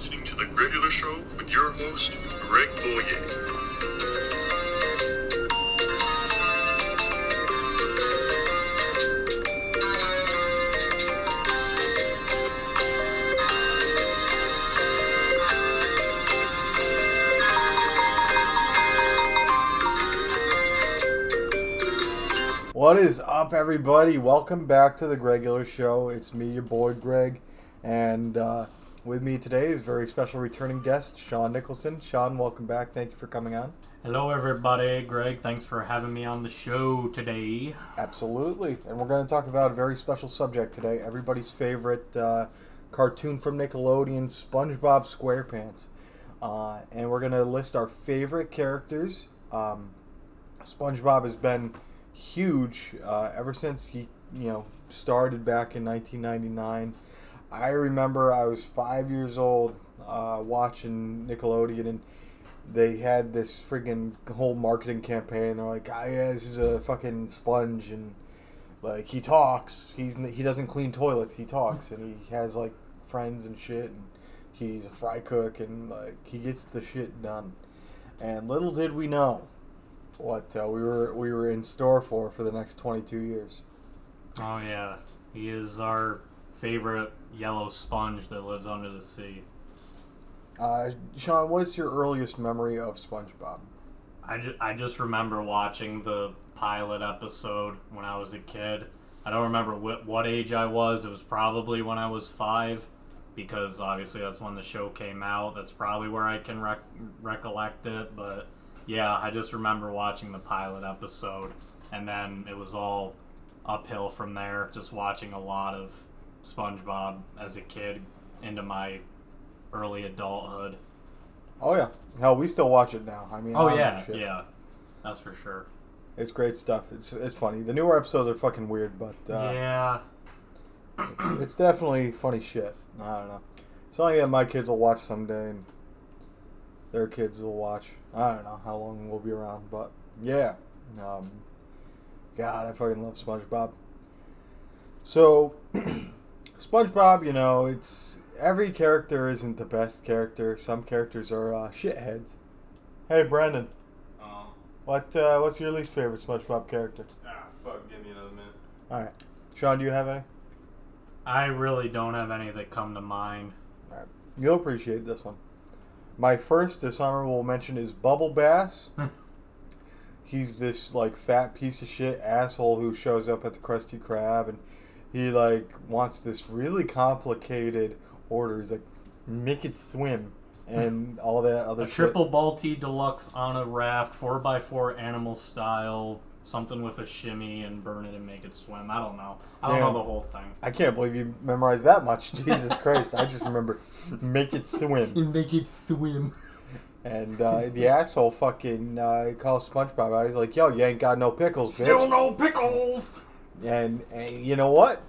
listening to The Gregular Show with your host, Greg Boyer. What is up, everybody? Welcome back to the Gregular Show. It's me, your boy Greg, and uh, with me today is very special returning guest, Shaun Nicholson. Shaun, welcome back. Thank you for coming on. Hello, everybody. Greg, thanks for having me on the show today. Absolutely, and we're going to talk about a very special subject today. Everybody's favorite uh, cartoon from Nickelodeon, SpongeBob SquarePants, uh, and we're going to list our favorite characters. Um, SpongeBob has been huge uh, ever since he you know started back in 1999 i remember i was five years old uh, watching nickelodeon and they had this friggin' whole marketing campaign they're like ah, yeah this is a fucking sponge and like he talks he's he doesn't clean toilets he talks and he has like friends and shit and he's a fry cook and like he gets the shit done and little did we know what uh, we were we were in store for for the next 22 years. Oh, yeah. He is our favorite yellow sponge that lives under the sea. Uh, Shaun, what is your earliest memory of SpongeBob? I, ju- I just remember watching the pilot episode when I was a kid. I don't remember what, what age I was. It was probably when I was five, because obviously that's when the show came out. That's probably where I can rec- recollect it. But yeah, I just remember watching the pilot episode, and then it was all uphill from there. Just watching a lot of SpongeBob as a kid into my early adulthood. Oh yeah, hell, we still watch it now. I mean, Oh don't yeah, yeah, that's for sure. it's great stuff. It's it's funny. The newer episodes are fucking weird, but uh, yeah, it's, it's definitely funny shit. I don't know. Something that my kids will watch someday, and their kids will watch. I don't know how long we'll be around, but yeah. Um, God, I fucking love SpongeBob. So, SpongeBob, you know, it's every character isn't the best character. Some characters are uh, shitheads. Hey, Brandon, Oh, what uh, what's your least favorite SpongeBob character? ah, fuck, give me another minute. All right, Shaun, do you have any? I really don't have any that come to mind. You'll appreciate this one. My first dishonorable mention is Bubble Bass. He's this like fat piece of shit asshole who shows up at the Krusty Krab and he like wants this really complicated order. He's like, make it swim and all that other A shit. triple bossy deluxe on a raft, 4x4 animal style, something with a shimmy and burn it and make it swim. I don't know. I don't Damn. know the whole thing. I can't believe you memorized that much. Jesus Christ! I just remember make it swim. make it swim. And uh, the asshole fucking uh, calls SpongeBob out. He's like, "Yo, you ain't got no pickles, bitch." Still no pickles! And, and you know what?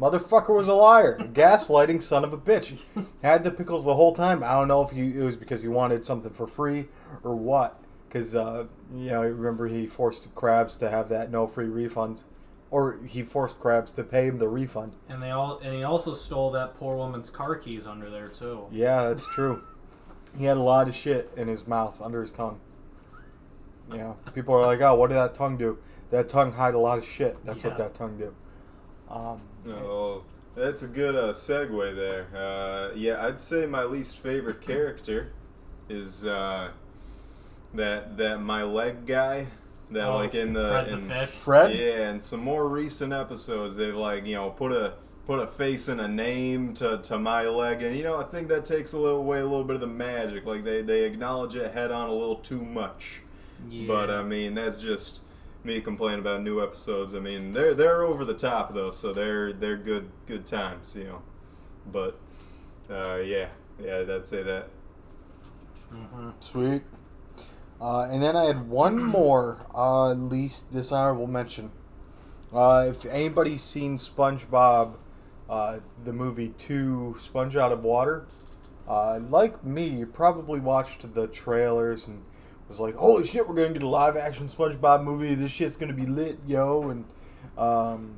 Motherfucker was a liar. Gaslighting son of a bitch. Had the pickles the whole time. I don't know if he, it was because he wanted something for free or what. Because, uh, you know, remember he forced Krabs to have that no free refunds. Or he forced Krabs to pay him the refund. And they all and he also stole that poor woman's car keys under there too. Yeah, that's true. He had a lot of shit in his mouth, under his tongue. You know, people are like, oh, what did that tongue do? That tongue hide a lot of shit. That's what that tongue do. Um, Oh, that's a good uh, segue there. Uh, yeah, I'd say my least favorite character is uh, that that my leg guy. That Oh, like in the Fred in, the fish. Fred? Yeah, and some more recent episodes, they've like you know put a put a face and a name to, to my leg, and you know I think that takes a little away a little bit of the magic. Like they they acknowledge it head on a little too much. Yeah. But I mean, that's just me complaining about new episodes. I mean, they're they're over the top though, so they're they're good good times, you know. But uh, yeah, yeah, I'd say that. Mhm. Sweet. Uh, and then I had one more uh, least dishonorable mention. Uh, if anybody's seen SpongeBob, uh, the movie Two Sponge Out of Water, uh, like me, you probably watched the trailers and was like, "Holy shit, we're gonna get a live action SpongeBob movie! This shit's gonna be lit, yo!" And um,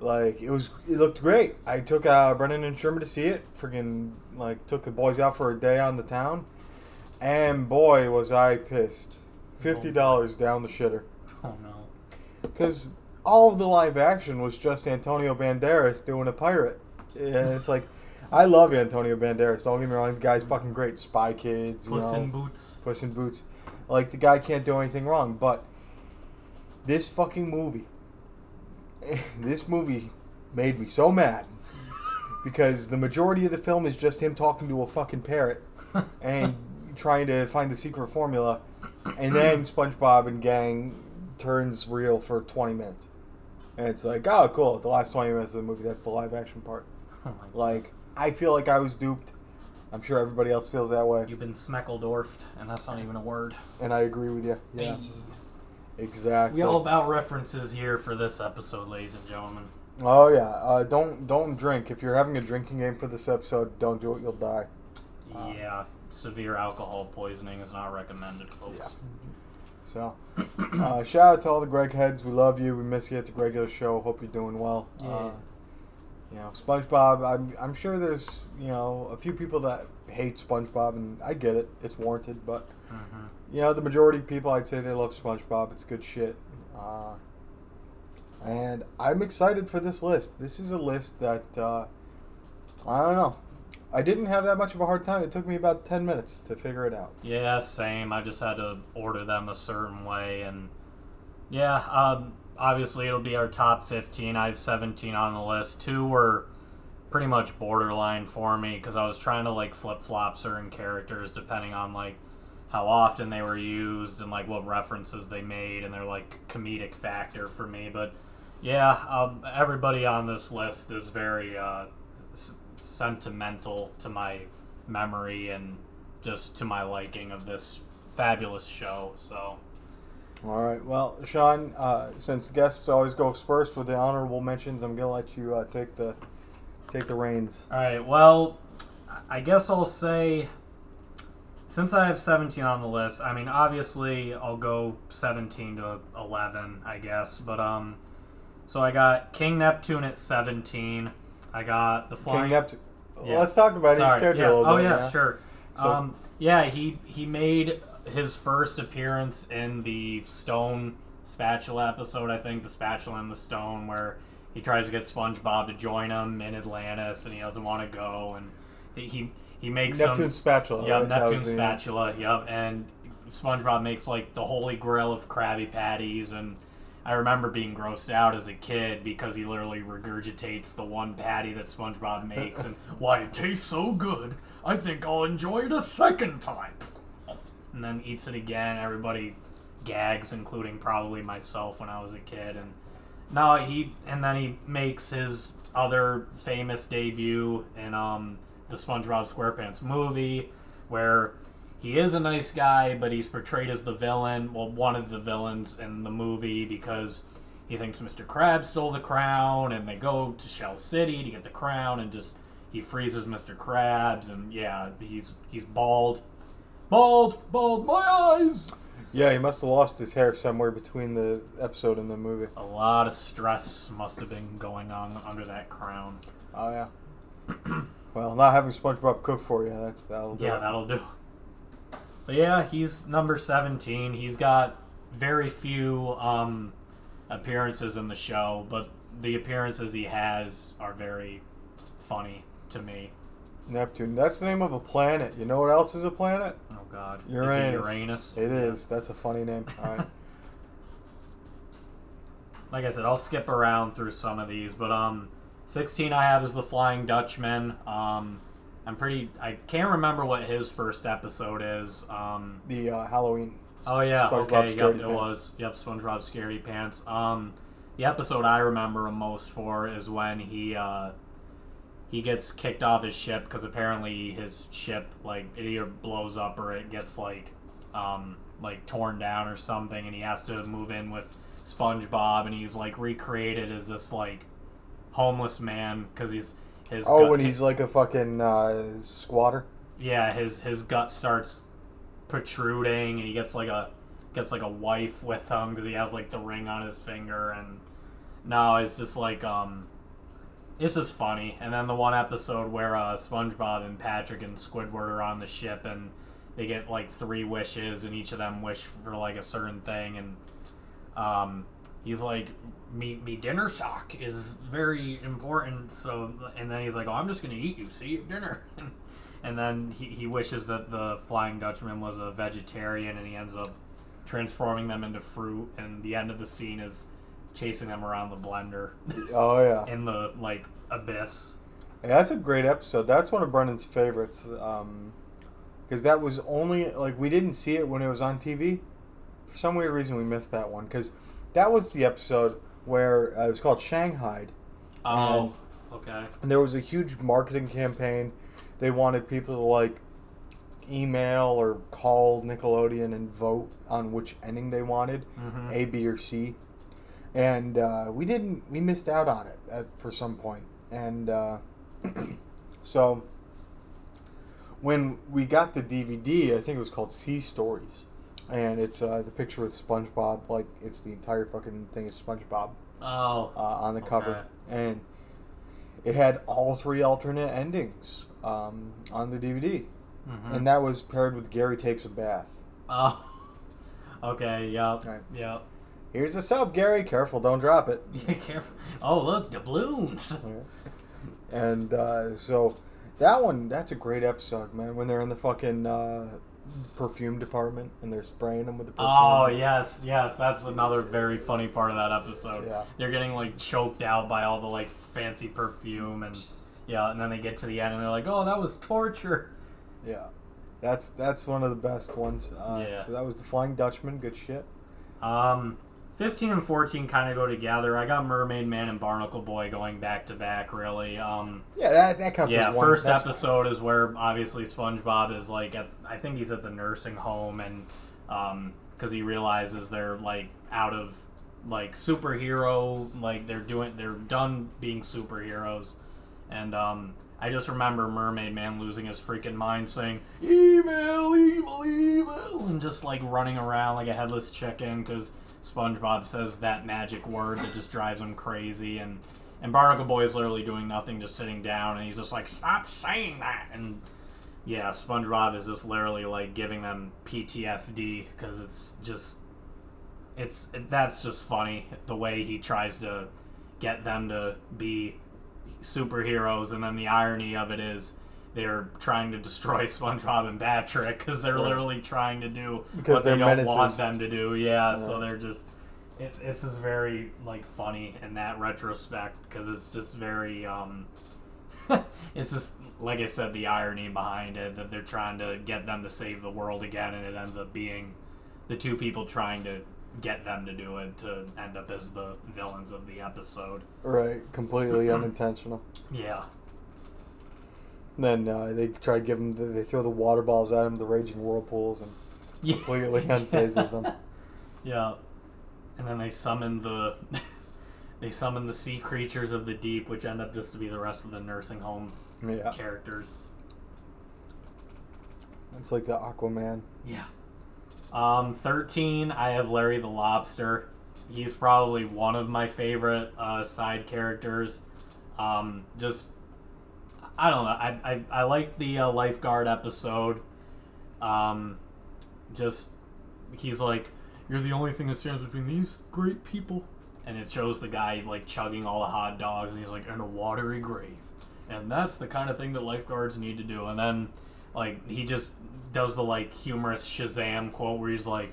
Like it was, it looked great. I took uh, Brennan and Sherman to see it. Freaking like took the boys out for a day on the town, and boy was I pissed. Fifty dollars down the shitter Oh no. because all of the live action was just Antonio Banderas doing a pirate, and it's like. I love Antonio Banderas. Don't get me wrong, the guy's fucking great. Spy Kids, you know, in Boots. Puss in Boots. Like the guy can't do anything wrong, but this fucking movie, this movie made me so mad because the majority of the film is just him talking to a fucking parrot and trying to find the secret formula, and then SpongeBob and gang turns real for twenty minutes, and it's like, oh, cool. The last twenty minutes of the movie, that's the live action part. Oh. Like, I feel like I was duped. I'm sure everybody else feels that way, You've been Smeckledorfed, and that's not even a word. and I agree with you. Yeah, Hey. exactly. We all about references here for this episode, ladies and gentlemen. Oh yeah, uh, don't don't drink. If you're having a drinking game for this episode, don't do it. You'll die. Uh, yeah, severe alcohol poisoning is not recommended, folks. So, uh, shout out to all the Greg heads. We love you. We miss you at the gregular show. Hope you're doing well. Yeah. You know, SpongeBob. I'm I'm sure there's you know a few people that hate SpongeBob, and I get it. It's warranted, but hmm you know the majority of people, I'd say they love SpongeBob. It's good shit. Uh, and I'm excited for this list. This is a list that uh, I don't know. I didn't have that much of a hard time. It took me about ten minutes to figure it out. Yeah, same. I just had to order them a certain way, and yeah, um, obviously it'll be our top 15. I have 17 on the list. Two were pretty much borderline for me because I was trying to like flip flop certain characters depending on like how often they were used and like what references they made and their like comedic factor for me. But yeah, um, everybody on this list is very uh, s- sentimental to my memory and just to my liking of this fabulous show. So All right. Well, Shaun, uh, since guests always goes first with the honorable mentions, I'm gonna let you uh, take the take the reins. All right. Well, I guess I'll say since I have 17 on the list. I mean, obviously I'll go 17 to 11, I guess. But um, so I got King Neptune at 17. I got the King flying. Neptune. Yeah. Let's talk about his character Yeah. a little Oh bit. yeah, sure. So- um, yeah, he he made his first appearance in the Stone spatula episode. I think the spatula and the stone, where he tries to get SpongeBob to join him in Atlantis, and he doesn't want to go, and he he makes Neptune some spatula. Yep, right? Neptune the- spatula. Yep, and SpongeBob makes like the holy grail of Krabby Patties, and I remember being grossed out as a kid because he literally regurgitates the one patty that SpongeBob makes, and why it tastes so good. I think I'll enjoy it a second time. And then eats it again. Everybody gags, including probably myself when I was a kid. And no, he and then he makes his other famous debut in um, the SpongeBob SquarePants movie, where he is a nice guy, but he's portrayed as the villain. Well, one of the villains in the movie because he thinks Mr. Krabs stole the crown, and they go to Shell City to get the crown, and just he freezes Mr. Krabs, and yeah, he's he's bald, bald, bald, my eyes. Yeah, he must have lost his hair somewhere between the episode and the movie. A lot of stress must have been going on under that crown. Oh yeah. well, not having SpongeBob cook for you, that's that'll do Yeah, it. that'll do. But yeah, he's number 17. He's got very few um, appearances in the show, but the appearances he has are very funny to me. Neptune. That's the name of a planet. You know what else is a planet? Oh God, Uranus. Is it Uranus? It is. That's a funny name. All right. Like I said, I'll skip around through some of these, but um, 16 I have is the Flying Dutchman. Um, I'm pretty. I can't remember what his first episode is. Um, the uh, Halloween. Oh yeah, SpongeBob okay, yep, Scaredy it Pants. was. Yep, SpongeBob Scary Pants. Um, the episode I remember him most for is when he uh, he gets kicked off his ship because apparently his ship like it either blows up or it gets like um, like torn down or something, and he has to move in with SpongeBob, and he's like recreated as this like homeless man because he's his Oh, gut- when he's like a fucking uh, squatter. yeah, his his gut starts protruding, and he gets like a gets like a wife with him because he has like the ring on his finger, and now it's just like um, it's just funny. And then the one episode where uh, SpongeBob and Patrick and Squidward are on the ship and they get like three wishes and each of them wish for like a certain thing and um, he's like me me dinner sock is very important. So and then he's like oh i'm just gonna eat you. See at dinner. And then he, he wishes that the flying dutchman was a vegetarian and he ends up transforming them into fruit. And the end of the scene is chasing them around the blender Oh yeah. in the like abyss Yeah, that's a great episode. That's one of Brendan's favorites. Um, because that was only like we didn't see it when it was on TV. For some weird reason, we missed that one because that was the episode where uh, it was called Shanghai, oh okay and there was a huge marketing campaign. They wanted people to like email or call Nickelodeon and vote on which ending they wanted, Mhm. A, B, or C. And uh, we didn't. We missed out on it at, for some point, and uh, so when we got the DVD, I think it was called Sea Stories, and it's uh, the picture with SpongeBob, like it's the entire fucking thing is SpongeBob oh uh, on the cover, and it had all three alternate endings um, on the DVD, Mhm. and that was paired with Gary takes a bath. oh okay yep Right. yep Here's the sub, Gary. Careful, don't drop it. yeah careful oh look doubloons And uh, so that one, that's a great episode, man. When they're in the fucking uh, perfume department and they're spraying them with the perfume. Oh yes, yes, that's another very funny part of that episode. Yeah. They're getting like choked out by all the like fancy perfume and yeah, and then they get to the end and they're like, "Oh, that was torture." Yeah, that's that's one of the best ones. Uh, Yeah. So that was the Flying Dutchman. Good shit. Um, fifteen and fourteen kind of go together. I got Mermaid Man and Barnacle Boy going back to back. Really. Um, Yeah, that, that counts yeah. as one. First That's- episode is where obviously SpongeBob is like at. I think he's at the nursing home and um, because he realizes they're like out of like superhero like they're doing they're done being superheroes and um I just remember Mermaid Man losing his freaking mind saying evil evil evil and just like running around like a headless chicken because SpongeBob says that magic word that just drives him crazy and and Barnacle Boy is literally doing nothing just sitting down and he's just like stop saying that! And yeah SpongeBob is just literally like giving them PTSD because it's just it's that's just funny the way he tries to get them to be superheroes and then the irony of it is they're trying to destroy SpongeBob and Patrick because they're Right. literally trying to do Because what they don't want them to do. Yeah, so they're just it, this is very like funny in that retrospect because it's just very um it's just like I said the irony behind it that they're trying to get them to save the world again and it ends up being the two people trying to get them to do it to end up as the villains of the episode. Right, completely unintentional. Yeah. And then uh, they try to give them. The, they throw the water balls at him, the raging whirlpools, and Yeah. completely unfazes them. Yeah. And then they summon the they summon the sea creatures of the deep, which end up just to be the rest of the nursing home Yeah, characters. it's like the Aquaman. Yeah. Um, thirteen. I have Larry the Lobster. He's probably one of my favorite uh, side characters. Um, just I don't know. I I, I like the uh, lifeguard episode. Um, just he's like, you're the only thing that stands between these great people, and it shows the guy like chugging all the hot dogs, and he's like, in a watery grave, and that's the kind of thing that lifeguards need to do. And then like he just does the like humorous Shazam quote where he's like,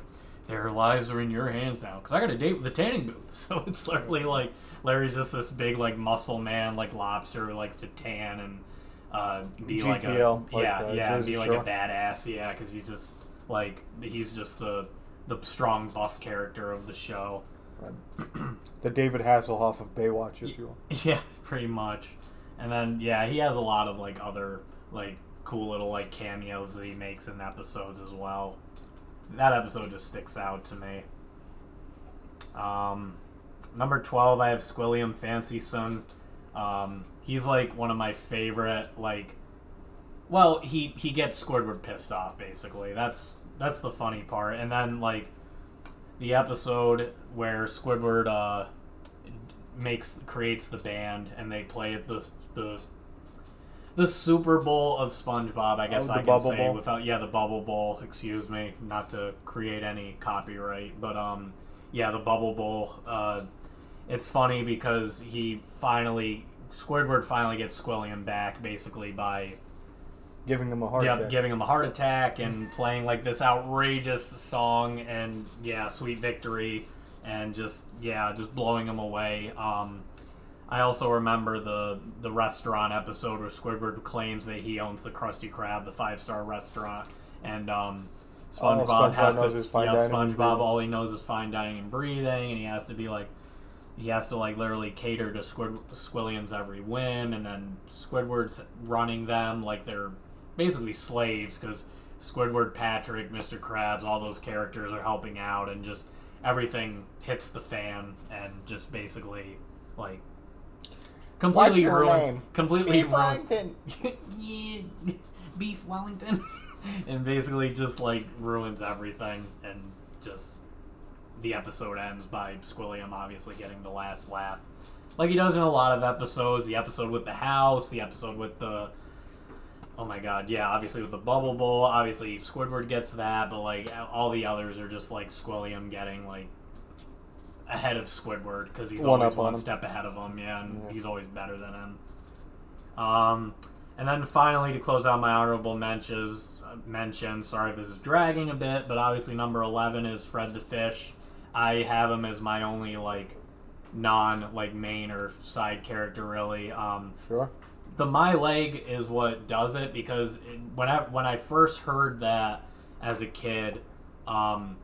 "Their lives are in your hands now." Because I got a date with the tanning booth, so it's literally like Larry's just this big like muscle man, like lobster who likes to tan and uh, be like a like, yeah uh, yeah Jersey be like Shore. a badass yeah because he's just like he's just the the strong buff character of the show. The David Hasselhoff of Baywatch, if you will. Yeah, pretty much. And then yeah, he has a lot of like other like cool little like cameos that he makes in episodes as well. That episode just sticks out to me. Um, number twelve, I have Squilliam Fancyson. Um, he's like one of my favorite like. Well, he he gets Squidward pissed off basically. That's that's the funny part. And then like the episode where Squidward uh, makes creates the band and they play at the the the Super Bowl of SpongeBob. I guess Oh, I can Bubble say Bowl? without yeah the Bubble Bowl. Excuse me, not to create any copyright, but um yeah the Bubble Bowl. Uh, it's funny because he finally Squidward finally gets Squilliam back basically by Giving him a heart yeah, attack. giving him a heart attack and playing like this outrageous song and yeah, sweet victory and just yeah, just blowing him away. Um, I also remember the the restaurant episode where Squidward claims that he owns the Krusty Krab, the five star restaurant, and um, SpongeBob, SpongeBob has to his fine yeah, SpongeBob all he knows is fine dining and breathing, and he has to be like he has to like literally cater to Squid Squilliam's every whim, and then Squidward's running them like they're basically slaves because Squidward, Patrick, Mr. Krabs, all those characters are helping out, and just everything hits the fan, and just basically like completely What's ruins, name? completely Beef ruins. Wellington. beef Wellington, and basically just like ruins everything, and just the episode ends by Squilliam obviously getting the last laugh, like he does in a lot of episodes. The episode with the house, the episode with the oh my god, yeah, obviously with the bubble bowl, obviously Squidward gets that, but like all the others are just like Squilliam getting like ahead of Squidward because he's One always on one step ahead of him, yeah, and Yeah. he's always better than him. Um, and then finally to close out my honorable mentions, uh, mention. Sorry if this is dragging a bit, but obviously number eleven is Fred the Fish. I have him as my only like non like main or side character really. Um, Sure. the my leg is what does it because it, when I when I first heard that as a kid, um,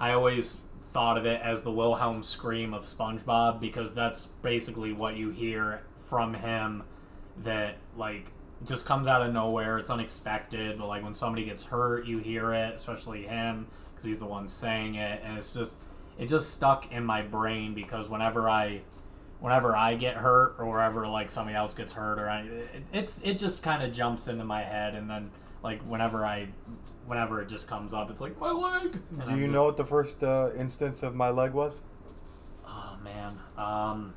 I always thought of it as the Wilhelm scream of SpongeBob because that's basically what you hear from him that like just comes out of nowhere. It's unexpected, but like when somebody gets hurt, you hear it, especially him because he's the one saying it, and it's just it just stuck in my brain because whenever I whenever I get hurt or wherever like somebody else gets hurt or I, it, it's it just kind of jumps into my head and then like whenever I whenever it just comes up it's like my leg. And Do I'm you just- know what the first uh, instance of my leg was? Oh man, um,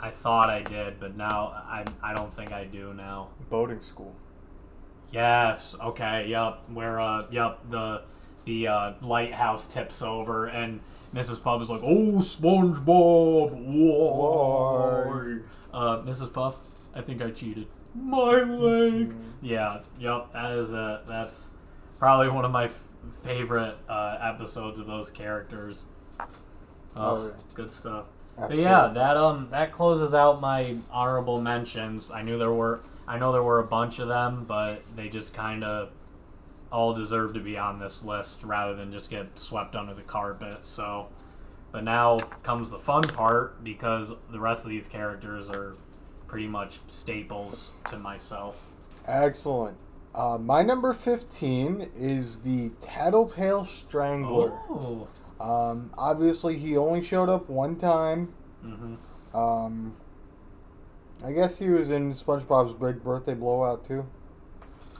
I thought I did, but now I I don't think I do now. Boating school. Yes. Okay. Yep. Where uh yep the the uh, lighthouse tips over and Mrs. Puff is like, "Oh, SpongeBob, why?" Uh, Mrs. Puff, I think I cheated. My leg. Yeah. Yep. That is a that's probably one of my f- favorite uh, episodes of those characters. Oh, Oh, yeah. good stuff. But yeah, that um that closes out my honorable mentions. I knew there were I know there were a bunch of them, but they just kind of all deserve to be on this list rather than just get swept under the carpet. So, but now comes the fun part because the rest of these characters are pretty much staples to myself. Excellent. Uh, my number 15 is the Tattletale Strangler. Oh. Um, obviously, he only showed up one time. Mm-hmm. Um, I guess he was in SpongeBob's Big Birthday Blowout too.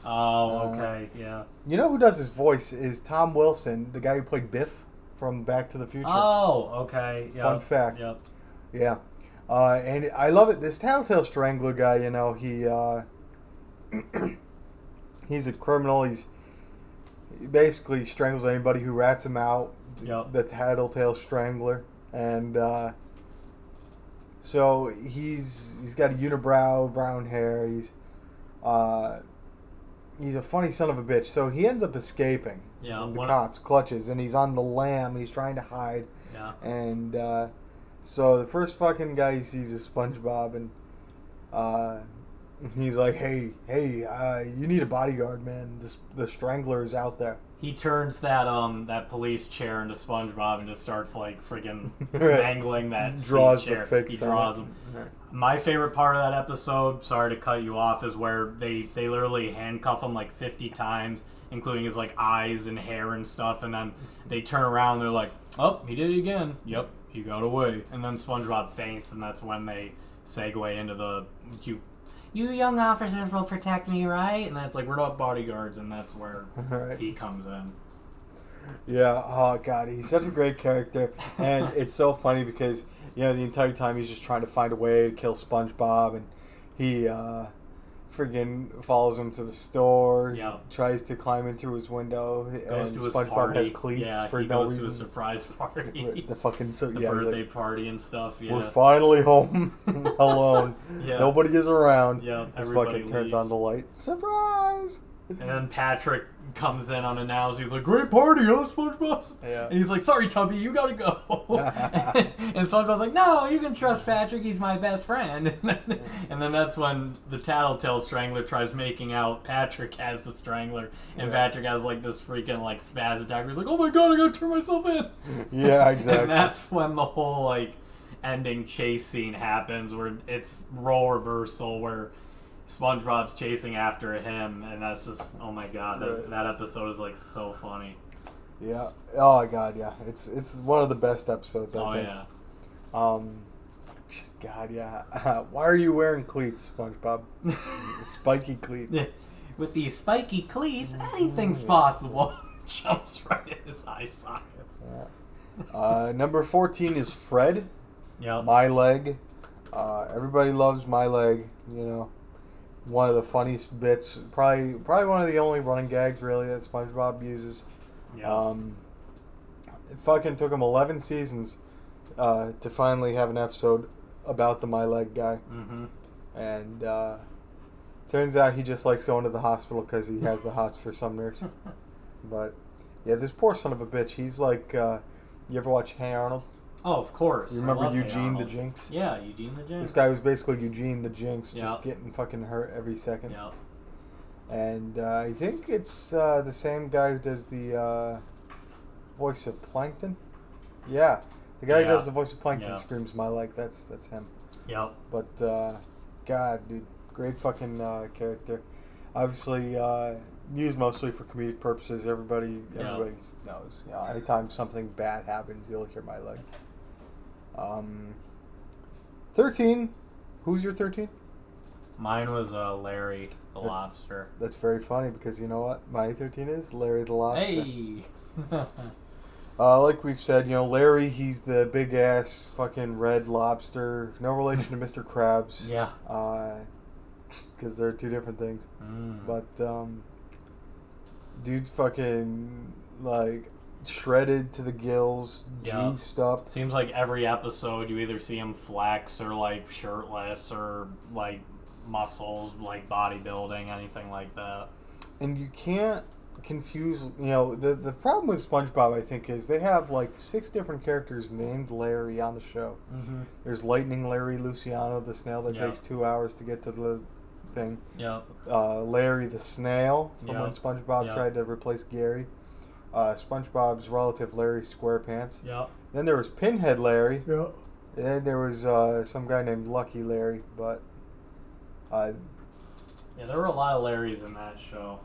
Oh, Uh, okay, yeah. You know who does his voice is Tom Wilson, the guy who played Biff from Back to the Future. Oh, okay. Yep. Fun fact. Yep. Yeah. Uh, and I love it. This Tattletale Strangler guy, you know, he uh, he's a criminal. He's he basically strangles anybody who rats him out. Yep. The Tattletale Strangler, and uh, so he's he's got a unibrow, brown hair. He's uh, he's a funny son of a bitch. So he ends up escaping. Yeah, The cops clutches, and he's on the lam. He's trying to hide. Yeah. And uh, so the first fucking guy he sees is SpongeBob, and uh, he's like, "Hey, hey, uh, you need a bodyguard, man. This the Strangler is out there." He turns that um that police chair into SpongeBob and just starts like friggin' Right. mangling that seat Draws chair. he draws them. My favorite part of that episode, sorry to cut you off, is where they they literally handcuff him like 50 times, including his like eyes and hair and stuff, and then they turn around and they're like, "Oh, he did it again. Yep, he got away." And then SpongeBob faints, and that's when they segue into the you. You young officers will protect me, right? And that's like we're not bodyguards, and that's where Right. he comes in. Yeah, oh god, he's such a great character, and it's so funny because you know the entire time he's just trying to find a way to kill SpongeBob, and he uh, friggin' follows him to the store, Yeah. tries to climb in through his window, Goes and SpongeBob party. has cleats yeah, for he no goes to a reason. surprise party. The fucking so the yeah, birthday like, party and stuff. Yeah. we're finally home alone. Yeah. Nobody is around. Yeah, Just everybody fucking turns on the light. Surprise! And then Patrick comes in unannounced. He's like, "Great party, huh, SpongeBob?" Yeah. And he's like, "Sorry, Tubby, you gotta go." and SpongeBob's like, "No, you can trust Patrick. He's my best friend." and then that's when the Tattletale Strangler tries making out. Patrick has the Strangler, and Yeah. Patrick has like this freaking like spaz attack. He's like, "Oh my god, I gotta turn myself in." Yeah, exactly. And that's when the whole like ending chase scene happens, where it's role reversal, where SpongeBob's chasing after him, and that's just oh my god, that, Right. that episode is like so funny. Yeah. Oh my god, yeah. It's it's one of the best episodes. I oh think. yeah, Um, just God, yeah. why are you wearing cleats, SpongeBob? Spiky cleats. Yeah. with these spiky cleats, anything's Yeah. possible. Jumps right in his eye sockets. Yeah. Uh, number fourteen is Fred. Yeah. My leg. Uh, everybody loves my leg. You know, one of the funniest bits. Probably probably one of the only running gags really that SpongeBob uses. Yep. Um, it fucking took him 11 seasons uh, to finally have an episode about the My Leg guy. mm-hmm. And uh, turns out he just likes going to the hospital because he has the hots for some nurse. But yeah, this poor son of a bitch. He's like, uh, you ever watch Hey Arnold? Oh, of course. You remember Eugene the Jinx? Yeah, Eugene the Jinx. This guy was basically Eugene the Jinx, Yeah. just getting fucking hurt every second. Yep. And uh, I think it's uh, the same guy who does the uh, voice of Plankton. Yeah, the guy who does the voice of Plankton Yeah. screams "My leg." That's that's him. Yep. But uh, God, dude, great fucking uh, character. Obviously, uh, used mostly for comedic purposes. Everybody, Yeah. everybody knows. You know, anytime something bad happens, you'll hear "My leg." Um, thirteen. Who's your thirteen? Mine was uh, Larry the Uh, lobster. That's very funny because you know what my thirteen is Larry the Lobster. Hey. Uh, like we've said, you know, Larry, he's the big ass fucking red lobster. No relation to Mr. Krabs. yeah. Because they're two different things. Mm. But, um, dude's fucking, like, shredded to the gills, Yeah. juiced up. Seems like every episode you either see him flex or like shirtless or like muscles, like bodybuilding, anything like that. And you can't confuse, you know, the, the problem with SpongeBob, I think, is they have, like, six different characters named Larry on the show. Mm-hmm. There's Lightning Larry Luciano, the snail that Yeah. takes two hours to get to the thing. Yep. uh, Larry the Snail from Yeah. when SpongeBob Yeah. tried to replace Gary. Uh, SpongeBob's relative Larry SquarePants. Yep. Then there was Pinhead Larry. Yep. And then there was uh, some guy named Lucky Larry. But uh, Yeah, there were a lot of Larrys in that show,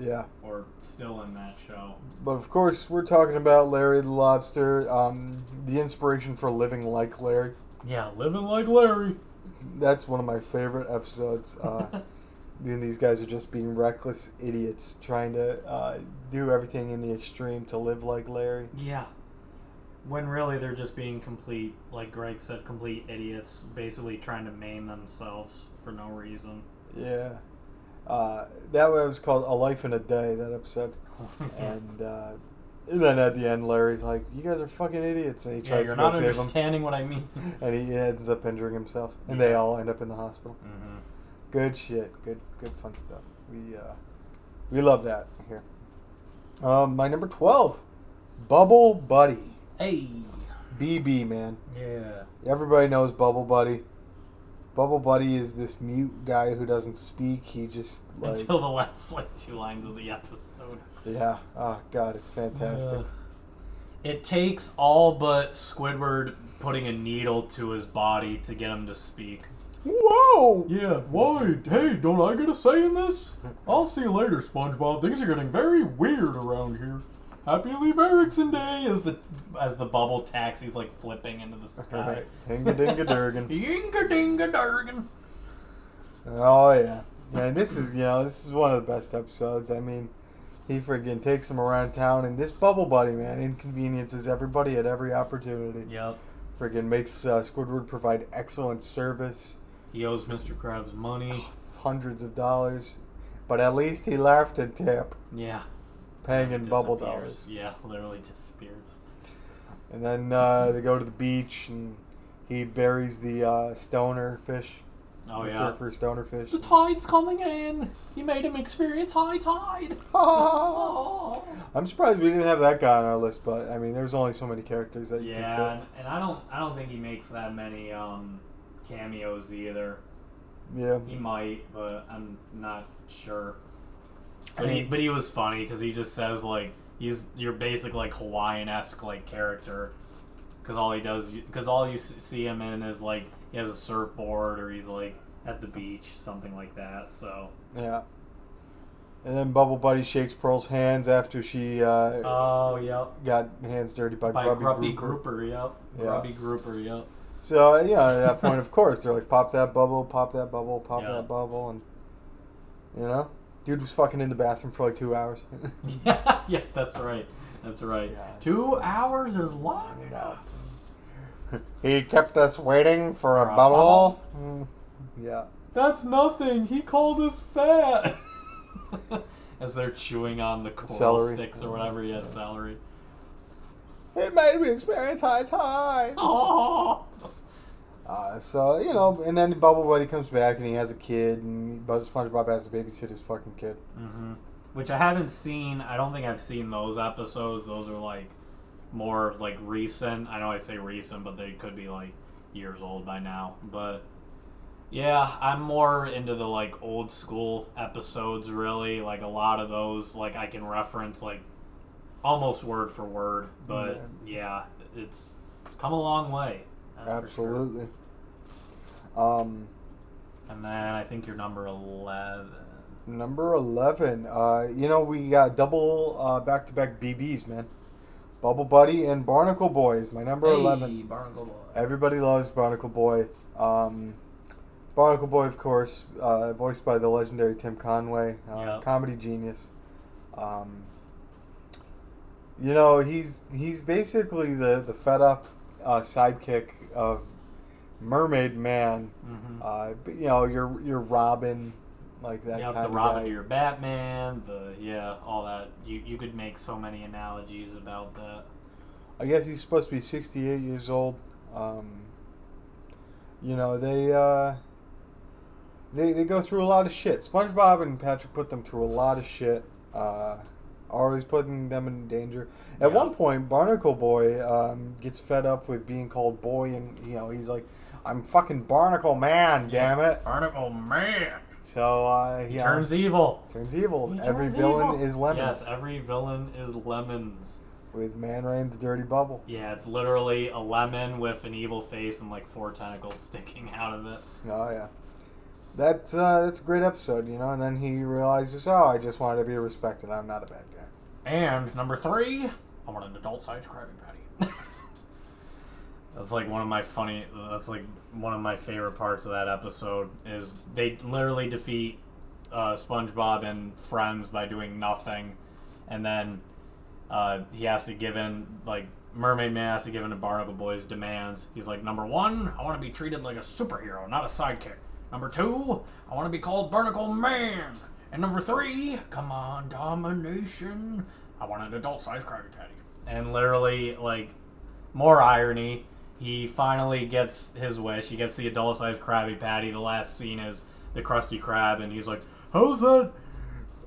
yeah. or still in that show. But of course, we're talking about Larry the Lobster, um, the inspiration for living like Larry. Yeah, living like Larry. That's one of my favorite episodes. Uh, and these guys are just being reckless idiots trying to uh, do everything in the extreme to live like Larry. Yeah. When really they're just being complete, like Greg said, complete idiots, basically trying to maim themselves for no reason. Yeah. Uh, that was called A Life in a Day, that episode. And, uh, and then at the end, Larry's like, You guys are fucking idiots. And he yeah, tries you're to go not save him. understanding what I mean. And he ends up injuring himself. And they all end up in the hospital. hmm Good shit. Good, good fun stuff. We, uh, we love that here. Um, my number 12, Bubble Buddy. Hey. BB, man. Yeah. Everybody knows Bubble Buddy. Bubble Buddy is this mute guy who doesn't speak. He just like Until the last like two lines of the episode. yeah. Oh god, it's fantastic. Uh, it takes all but Squidward putting a needle to his body to get him to speak. Whoa! Yeah, why? Hey, don't I get a say in this? I'll see you later, SpongeBob. Things are getting very weird around here. Happy Leif Erikson Day as the as the bubble taxi's like flipping into the sky. Hinga dinga durgan. Yinga dinga dargan. Oh yeah. And this is you know this is one of the best episodes. I mean, He friggin' takes him around town, and this Bubble Buddy man inconveniences everybody at every opportunity. Yep. Friggin' makes uh, Squidward provide excellent service, He owes Mr. Krabs money. hundreds of dollars, but at least he laughed at tip, Yeah. paying in bubble dollars. Yeah, literally disappears. And then uh, they go to the beach, and he buries the uh, stoner fish, Oh the yeah. surfer stoner fish. The tide's coming in. You made him experience high tide. Oh. I'm surprised we didn't have that guy on our list, but I mean, there's only so many characters that you Yeah, can and, and I don't I don't think he makes that many um, cameos either. Yeah. He might, but I'm not sure. But he but he was funny because he just says like he's your basic like Hawaiian esque like character. Because all he does, because all you see him in is like he has a surfboard or he's like at the beach, something like that. So Yeah. And then Bubble Buddy shakes Pearl's hands after she uh, oh yep, got hands dirty by, by Grubby, Grubby Grouper. Grouper, yep, Yeah. Grubby Grouper, yep. So uh, yeah, at that point, of course, they're like, "Pop that bubble, pop that bubble, pop Yeah. that bubble," and you know, dude was fucking in the bathroom for like two hours. Yeah, yeah, that's right. That's right. Yeah. Two hours is long enough. he kept us waiting for a For a bubble. Mm, yeah. That's nothing. He called us fat. As they're chewing on the coral Celery. sticks or whatever. Yes, celery. It made me experience high tide. Oh. Uh, so you know, and then Bubble Buddy comes back and he has a kid, and Buzz SpongeBob has to babysit his fucking kid. Mm-hmm. Which I haven't seen. I don't think I've seen those episodes. Those are like more like recent. I know I say recent, but they could be like years old by now. But yeah, I'm more into the like old school episodes. Really, like a lot of those, like I can reference like almost word for word. But yeah, it's it's come a long way. that's for sure. Absolutely. Um, And then I think you're number eleven. number eleven. Uh, you know we got double uh, back-to-back BBs, man. Bubble Buddy and Barnacle Boy is my number eleven. Barnacle Boy. Everybody loves Barnacle Boy. Um, Barnacle Boy, of course, uh, voiced by the legendary Tim Conway, uh, Yep. comedy genius. Um, you know, he's he's basically the the fed up uh, sidekick of Mermaid Man. hmm Uh, but, you know, your your Robin, like that kind the of Robin guy. your Batman, the yeah, all that. You you could make so many analogies about that. I guess he's supposed to be 68 years old. Um, you know, they, uh, they they go through a lot of shit. SpongeBob and Patrick put them through a lot of shit. Uh, always putting them in danger. At Yeah. one point, Barnacle Boy um, gets fed up with being called boy, and you know he's like, "I'm fucking Barnacle Man, damn it!" Barnacle man. So uh, He yeah, turns evil. turns evil. He Every turns villain evil. is lemons. Yes, every villain is lemons. with Man Ray and the Dirty Bubble. Yeah, it's literally a lemon with an evil face and like four tentacles sticking out of it. Oh yeah, that's uh, that's a great episode, you know. And then he realizes, oh, I just wanted to be respected. I'm not a bad guy. And number three, I want an adult sized Krabby Patty. that's like one of my funny. That's like one of my favorite parts of that episode is they literally defeat uh, SpongeBob and friends by doing nothing, and then uh, he has to give in like Mermaid Man has to give in to Barnacle Boy's demands. He's like, number one, I want to be treated like a superhero, not a sidekick. Number two, I want to be called Barnacle Man. And number three, come on, domination. I want an adult sized Krabby Patty. And literally, like, more irony. He finally gets his wish. He gets the adult sized Krabby Patty. The last scene is the Krusty Krab, and he's like, How's that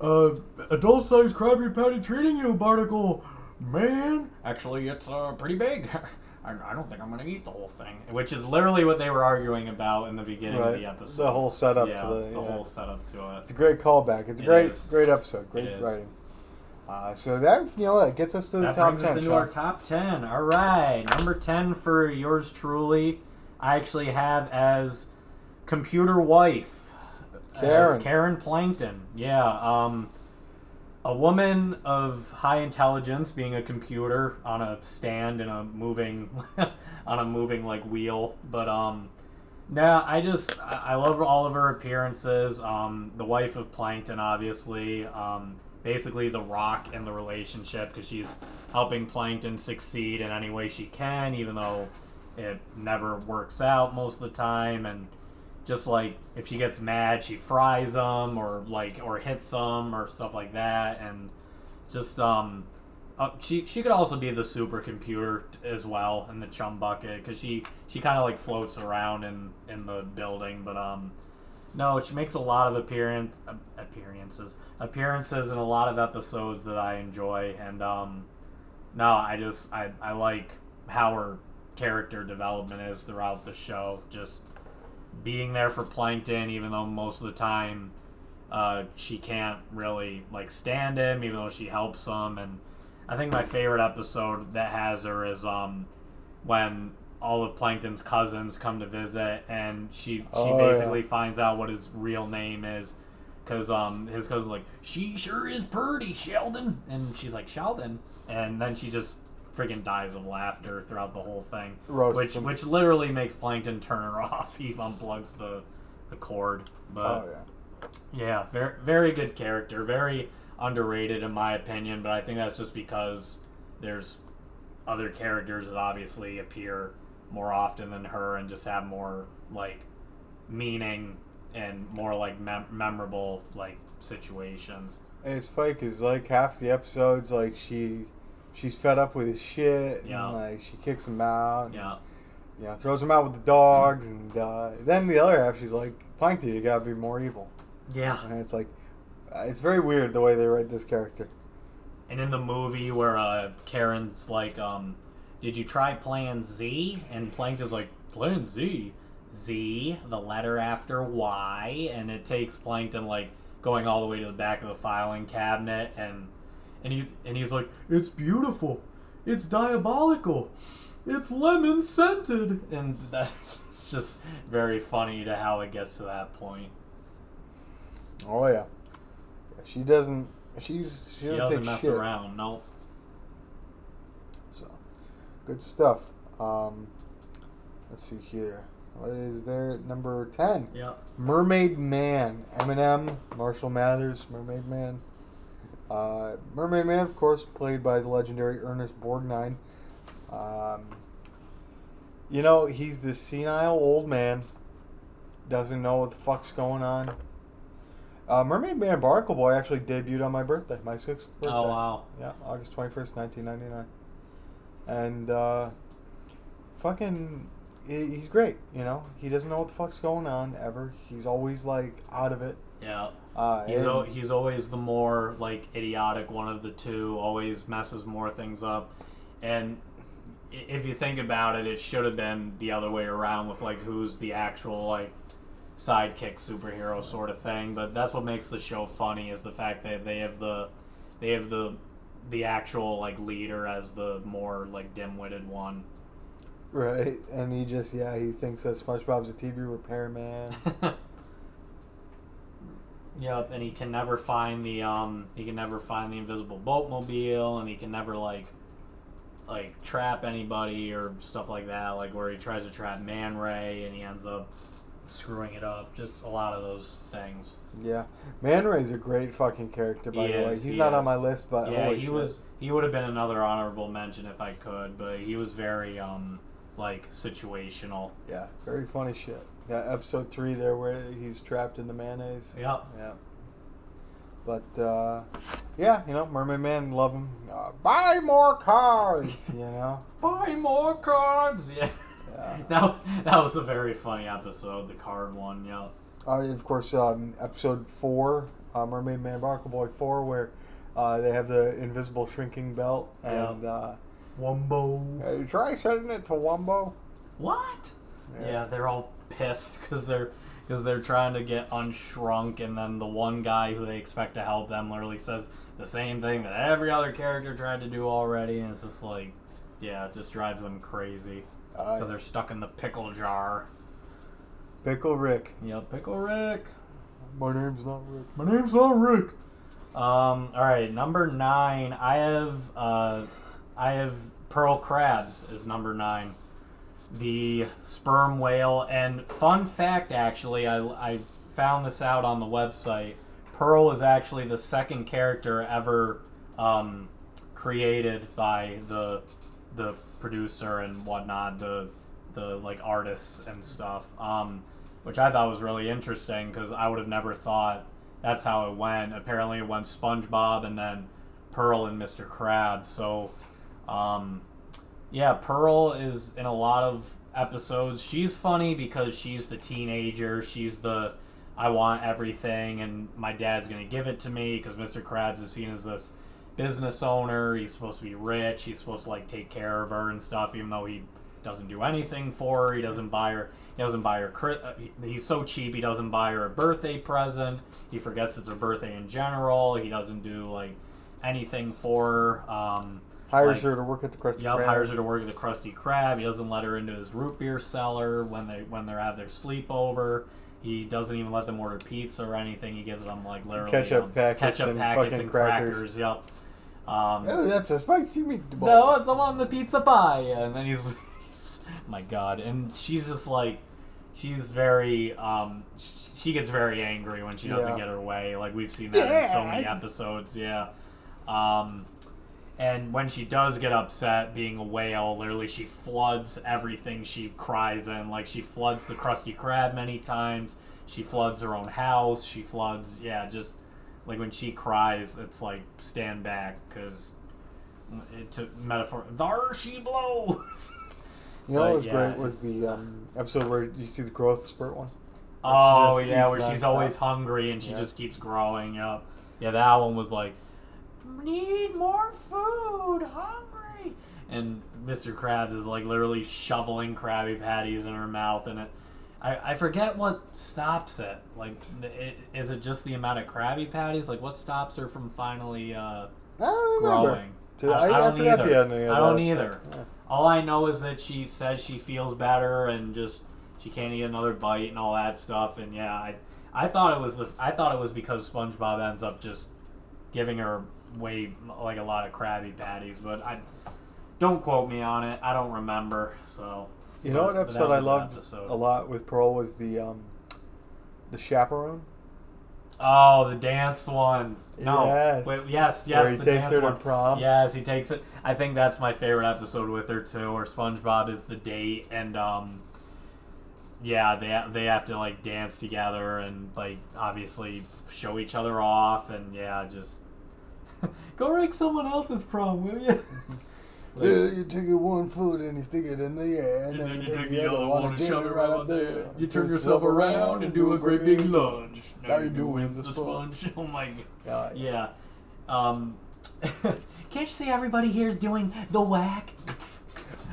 uh, adult sized Krabby Patty treating you, Barnacle Man? Actually, it's uh, pretty big. I, I don't think I'm going to eat the whole thing. Which is literally what they were arguing about in the beginning of Right. the episode. The whole setup yeah, to the, the yeah. whole setup to it. It's a great callback. It's a It great is. great episode. Great writing. Uh, so that you know that gets us to the That top brings ten. us into Shaun. our top 10. All right. Number 10 for yours truly. I actually have as computer wife. Karen. Karen Plankton. Yeah. Um, a woman of high intelligence being a computer on a stand in a moving on a moving like wheel. But um i just i I love all of her appearances. Um the wife of plankton obviously. Um basically the rock in the relationship because she's helping Plankton succeed in any way she can, even though it never works out most of the time. And just like if she gets mad, she fries them or like or hits them or stuff like that, and just um. Uh, she she could also be the supercomputer as well in the chum bucket because she she kind of like floats around in in the building, but um, no, she makes a lot of appearance uh, appearances appearances in a lot of episodes that I enjoy, and um, no, I just I I like how her character development is throughout the show. Just being there for Plankton, even though most of the time uh, she can't really like stand him, even though she helps him. And I think my favorite episode that has her is um when all of Plankton's cousins come to visit, and she she Oh, yeah. basically finds out what his real name is. Cause um his cousin's like she sure is pretty Sheldon and she's like Sheldon and then she just freaking dies of laughter throughout the whole thing Roasts which him. which literally makes Plankton turn her off. He unplugs the the cord. But Oh yeah. yeah, very very good character, very underrated in my opinion. But I think that's just because there's other characters that obviously appear more often than her and just have more like meaning and more like mem- memorable like situations. And it's funny because like half the episodes, like she, she's fed up with his shit. And, Yeah. like she kicks him out. Yeah, You know, throws him out with the dogs, and uh, then the other half, she's like, Plankton, you gotta be more evil. yeah. And it's like, uh, it's very weird the way they write this character. And in the movie where uh, Karen's like, um, "Did you try Plan Z?" and Plankton's like, "Plan Z, Z, the letter after Y," and it takes Plankton like going all the way to the back of the filing cabinet, and and he and he's like, "It's beautiful, it's diabolical, it's lemon scented," and that's just very funny to how it gets to that point. Oh yeah. yeah she doesn't. She's she, She doesn't mess shit. around. No. So, good stuff. Um, let's see here. What is there? Number ten. Yep. Mermaid Man, Eminem, Marshall Mathers, Mermaid Man. Uh, Mermaid Man, of course, played by the legendary Ernest Borgnine. Um, you know, he's this senile old man, doesn't know what the fuck's going on. Uh, Mermaid Man Barnacle Boy actually debuted on my birthday, my sixth birthday. Oh wow. Yeah, August 21st, 1999. And, uh, fucking, he's great, you know? He doesn't know what the fuck's going on ever. He's always, like, out of it. Yeah. Uh, He's, o- he's always the more like idiotic one of the two. Always messes more things up, and if you think about it, it should have been the other way around with like who's the actual like sidekick superhero sort of thing. But that's what makes the show funny is the fact that they have the they have the the actual like leader as the more like dim-witted one. Right, and he just, yeah, he thinks that SpongeBob's a TV repairman. Yep, and he can never find the um he can never find the invisible boatmobile and he can never like like trap anybody or stuff like that, like where he tries to trap Man Ray and he ends up screwing it up. Just a lot of those things. yeah. Man Ray's a great fucking character, by He the way. He's he not on my list, but yeah, he shit. was he would have been another honorable mention if I could, but he was very um like situational. Yeah, very funny shit. Yeah, episode three there where he's trapped in the mayonnaise. Yep. Yeah. But uh, yeah, you know, Mermaid Man, love him. Uh, buy more cards, you know. Buy more cards. Yeah. Yeah. That, that was a very funny episode, the card one, yeah. Uh, of course, um, episode four, uh, Mermaid Man, Barnacle Boy four, where uh, they have the invisible shrinking belt, Yeah. and uh, Wumbo. hey, try sending it to Wumbo. What? Yeah, they're all pissed because they're because they're trying to get unshrunk, and then the one guy who they expect to help them literally says the same thing that every other character tried to do already, and it's just like, yeah, it just drives them crazy because Uh, they're stuck in the pickle jar. Pickle Rick. Yep, pickle Rick. My name's not Rick. My name's not Rick. Um. All right, number nine. I have uh, I have Pearl Krabs as number nine. The sperm whale. And fun fact, actually, I I found this out on the website. Pearl was actually the second character ever um, created by the the producer and whatnot, the the like artists and stuff, um, which I thought was really interesting because I would have never thought that's how it went. Apparently, it went SpongeBob and then Pearl and Mr. Krabs. So, um, yeah, Pearl is in a lot of episodes. She's funny because she's the teenager. She's the I want everything, and my dad's gonna give it to me because Mr. Krabs is seen as this business owner. He's supposed to be rich. He's supposed to like take care of her and stuff, even though he doesn't do anything for her. He doesn't buy her. He doesn't buy her. uh, he- He's so cheap. He doesn't buy her a birthday present. He forgets it's her birthday in general. He doesn't do like anything for her. Um, Hires like- her to work at the Krusty Yup, Krab. hires her to work at the Krusty Krab. He doesn't let her into his root beer cellar when they when they have their sleepover. He doesn't even let them order pizza or anything. He gives them like literally Ketchup um, packets ketchup and packets fucking and crackers. crackers. Yep. Um, Oh, that's a spicy meatball. no, it's on the pizza pie, and then he's, my God, and she's just like, she's very, um, she gets very angry when she doesn't Yeah. get her way. Like we've seen that in so many episodes. Yeah. Um, and when she does get upset, being a whale, literally she floods everything she cries in. Like she floods the Krusty Krab many times. She floods her own house. She floods, yeah, just like when she cries, it's like stand back because it took metaphor. There she blows. You know what was yeah, great was the um, episode where you see the growth spurt one. Oh yeah, where she's nonstop. always hungry and she Yeah. just keeps growing up. Yeah, that one was like, need more food, hungry. And Mr. Krabs is like literally shoveling Krabby Patties in her mouth, and it. I, I forget what stops it. Like, it, is it just the amount of Krabby Patties? Like, what stops her from finally uh, I don't remember. growing? Did- I, I, don't forgot either. the ending. I don't either. Yeah. All I know is that she says she feels better and just she can't eat another bite and all that stuff. And yeah, I I thought it was the I thought it was because SpongeBob ends up just giving her way like a lot of Krabby Patties, but I don't quote me on it. I don't remember. So You know what episode I loved episode. a lot with Pearl was the um, the chaperone. Oh, the dance one. No, Yes. wait, yes, yes. Where he the takes dance her to one. prom. Yes, he takes it. I think that's my favorite episode with her too, where SpongeBob is the date, and um, yeah, they they have to like dance together and like obviously show each other off, and yeah, just go wreck someone else's prom, will you? Yeah, you take it one foot and you stick it in the air, and, then, you take the other one and jam it right up there. You turn yourself around and do a great big lunge. Now you're doing the sponge. Oh my god. God. Yeah. Um, can't you see everybody here is doing the whack?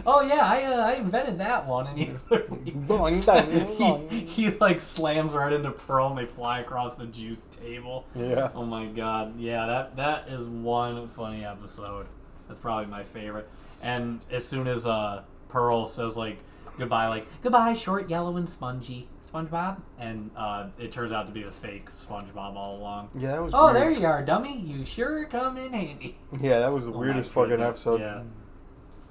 Oh yeah, I, uh, I invented that one, and he, dong. he, he like slams right into Pearl, and they fly across the juice table. Yeah. Oh my god, yeah, that that is one funny episode. That's probably my favorite. And as soon as uh Pearl says like goodbye, like goodbye, short, yellow, and spongy SpongeBob, and uh, it turns out to be the fake SpongeBob all along. Yeah, that was. Oh, weird. there you are, dummy. You sure come in handy. Yeah, that was the Oh weirdest fucking episode. yeah.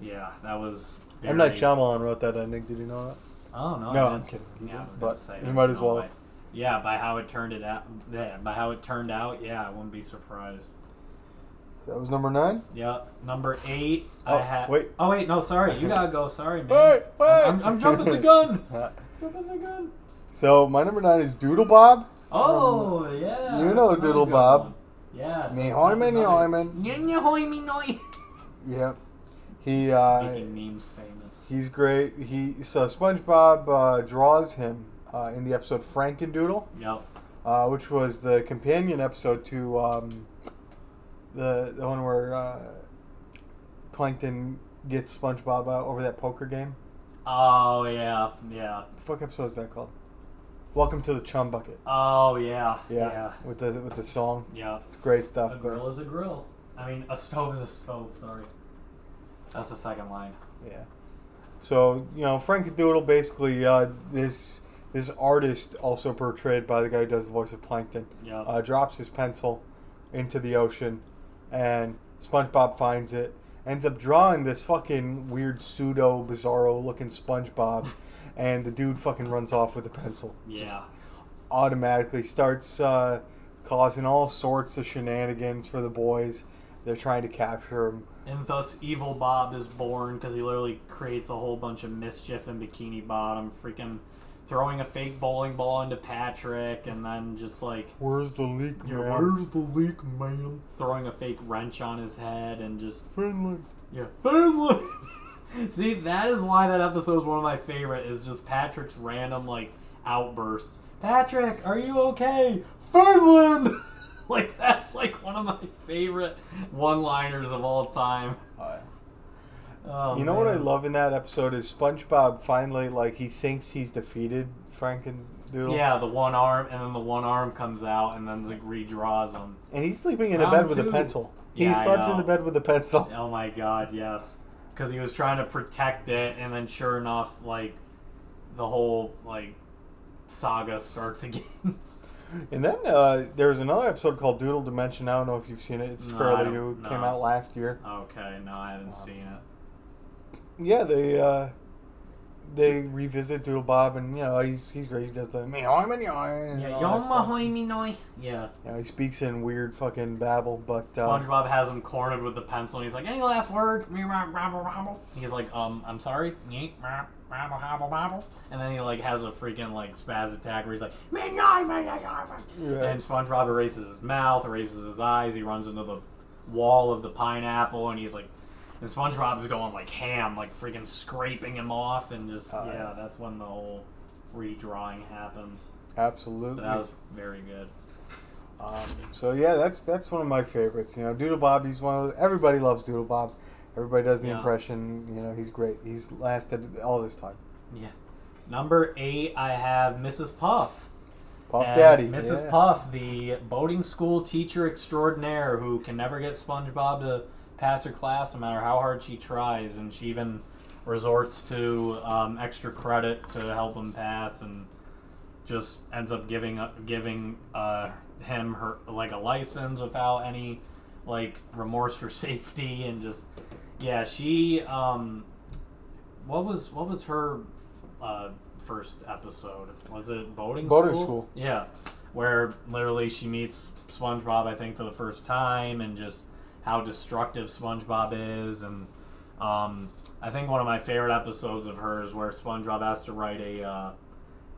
Yeah, that was. M Night very- Shyamalan wrote that ending. Did you know that? Oh no, No, I I'm kidding. He Yeah, I was but gonna say you might as oh, well. way. Yeah, by how it turned it out. Yeah, by how it turned out. Yeah, I wouldn't be surprised. So that was number nine. Yep. Number eight. Oh, I had. wait. Oh wait, no, sorry. You gotta go. Sorry, man. Wait, wait. I'm, I'm, I'm jumping the gun. jumping the gun. So my number nine is Doodle Bob. Oh yeah. You know Doodle Bob. one. Yes. Me that's hoy me another- hoy man. Nya, nya, hoy me. Yep. He uh, Making memes famous. he's great. He so SpongeBob uh, draws him uh, in the episode Frankendoodle, Yep. uh, which was the companion episode to um, the the one where uh, Plankton gets SpongeBob uh, over that poker game. Oh yeah, yeah. The fuck episode is that called? Welcome to the Chum Bucket. Oh yeah, Yeah, yeah, with the with the song. yeah. It's great A stuff. but- grill is a grill. I mean, a stove is a stove. Sorry. That's the second line. Yeah. So you know, Frankendoodle basically uh, this this artist, also portrayed by the guy who does the voice of Plankton, Yeah. uh, drops his pencil into the ocean, and SpongeBob finds it. Ends up drawing this fucking weird pseudo bizarro looking SpongeBob, and the dude fucking runs off with the pencil. Just yeah. automatically starts uh, causing all sorts of shenanigans for the boys. They're trying to capture him. And thus, Evil Bob is born because he literally creates a whole bunch of mischief in Bikini Bottom, freaking throwing a fake bowling ball into Patrick, and then just like Where's the leak, man? where's the leak, man? Throwing a fake wrench on his head and just Finland. yeah, Finland. See, that is why that episode is one of my favorite. Is just Patrick's random like outbursts. Patrick, are you okay? Finland. like that's like one of my favorite one-liners of all time. Oh, you know what I love in that episode is SpongeBob finally like he thinks he's defeated Frankendoodle. Yeah, the one arm, and then the one arm comes out, and then like redraws him. And he's sleeping in a Round bed with a pencil. He Yeah, I slept in the bed with a pencil. Oh my god, yes. Because he was trying to protect it, and then sure enough, like, the whole, like, saga starts again. And then uh, there's another episode called Doodle Dimension. I don't know if you've seen it. It's No, I fairly don't- new. It no. Came out last year. okay, no, I haven't seen it. Yeah, they uh, they revisit Doodle Bob, and you know he's he's great. He does the meow meow and Yeah, all yo, that stuff. mahoy noi. Yeah. You know, he speaks in weird fucking babble, but uh, SpongeBob has him cornered with the pencil, and he's like, "Any last words?" Me, rah, rabble, rabble. He's like, "Um, I'm sorry." And then he like has a freaking like spaz attack where he's like, "Me, noi, me, noi, noi." Yeah. And SpongeBob erases his mouth, erases his eyes. He runs into the wall of the pineapple, and he's like, and SpongeBob is going like ham, like freaking scraping him off, and just Oh, yeah, yeah. that's when the whole redrawing happens. absolutely. That was very good. Um, so yeah, that's that's one of my favorites. You know, Doodle Bob. He's one of everybody loves Doodle Bob. Everybody does the Yeah. impression. You know, he's great. He's lasted all this time. Yeah. Number eight, I have Mrs. Puff. Puff And Daddy, Mrs. yeah. Puff, the boarding school teacher extraordinaire who can never get SpongeBob to pass her class no matter how hard she tries, and she even resorts to um, extra credit to help him pass, and just ends up giving giving uh, him her like a license without any like remorse for safety, and just yeah, she um, what was what was her uh, first episode? Was it boating Boating school? school. Yeah, where literally she meets SpongeBob, I think, for the first time, and just how destructive SpongeBob is, and um, I think one of my favorite episodes of hers where SpongeBob has to write a uh,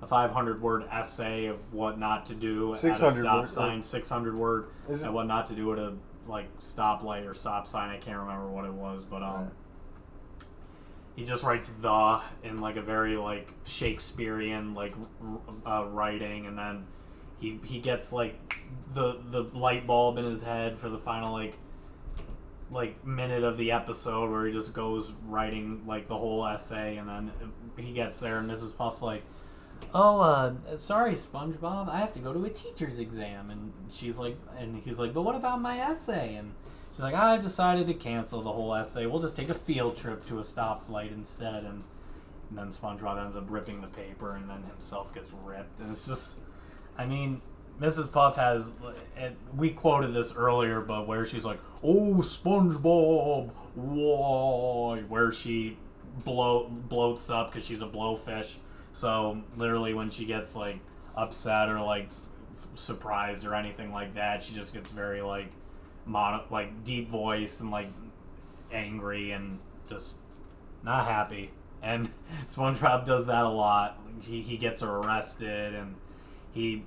a 500 word essay of what not to do at a 600 stop word, sign, 600 word, and what not to do at a like stoplight or stop sign. I can't remember what it was, but um. He just writes the in like a very like Shakespearean like uh, writing, and then he he gets like the the light bulb in his head for the final like like minute of the episode where he just goes writing like the whole essay, and then he gets there, and Mrs. Puff's like, "Oh, uh, sorry, SpongeBob, I have to go to a teacher's exam," and she's like, and he's like, "But what about my essay?" and She's like, I've decided to cancel the whole essay. We'll just take a field trip to a stoplight instead. And, and then SpongeBob ends up ripping the paper, and then himself gets ripped. And it's just, I mean, Mrs. Puff has, we quoted this earlier, but where she's like, "Oh, SpongeBob, whoa," where she blow bloats up because she's a blowfish. So literally, when she gets like upset or like surprised or anything like that, she just gets very like mono, like deep voice and like angry and just not happy. And SpongeBob does that a lot. He, he gets her arrested and he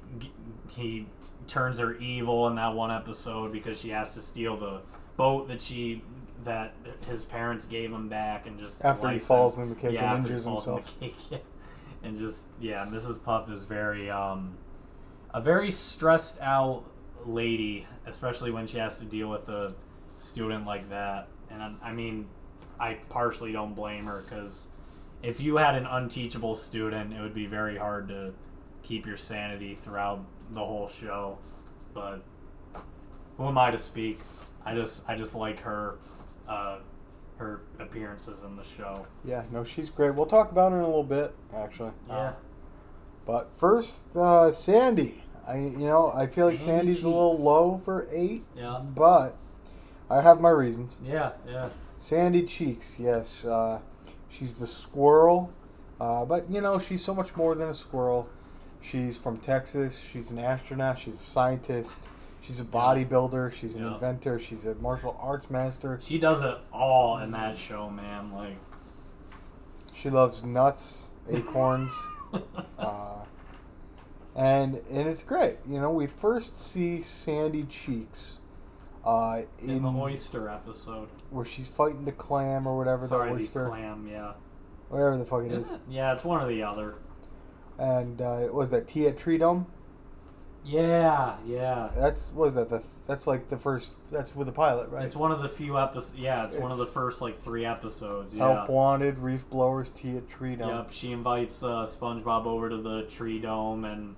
he turns her evil in that one episode because she has to steal the boat that she that his parents gave him back and just After he falls in the cake yeah, and injures falls in and just yeah, Mrs. Puff is very um a very stressed out lady, especially when she has to deal with a student like that. And I, I mean, I partially don't blame her because if you had an unteachable student, it would be very hard to keep your sanity throughout the whole show. But who am I to speak? I just I just like her uh, her appearances in the show. Yeah, no, she's great. We'll talk about her in a little bit, actually. Yeah. But first, uh, Sandy. I, you know, I feel like Sandy Sandy's a little low for eight, Yeah. but I have my reasons. Yeah, yeah. Sandy Cheeks, yes, uh, she's the squirrel, uh, but you know, she's so much more than a squirrel. She's from Texas. She's an astronaut. She's a scientist. She's a bodybuilder. She's an Yeah. inventor. She's a martial arts master. She does it all in that show, man. Like, She loves nuts, acorns, uh, and and it's great. You know, we first see Sandy Cheeks uh, in in the oyster episode. where she's fighting the clam or whatever Sorry, the the oyster, clam. Yeah. whatever the fuck it Is is. it? Yeah, it's one or the other. And uh, was that Tea at Tree Dome? Yeah, yeah. That's what was that the that's like the first that's with the pilot right? It's one of the few episodes. Yeah, it's, one of the first like three episodes. Yeah. Help wanted, reef blowers, tea at Tree Dome. Yep. She invites uh, SpongeBob over to the tree dome, and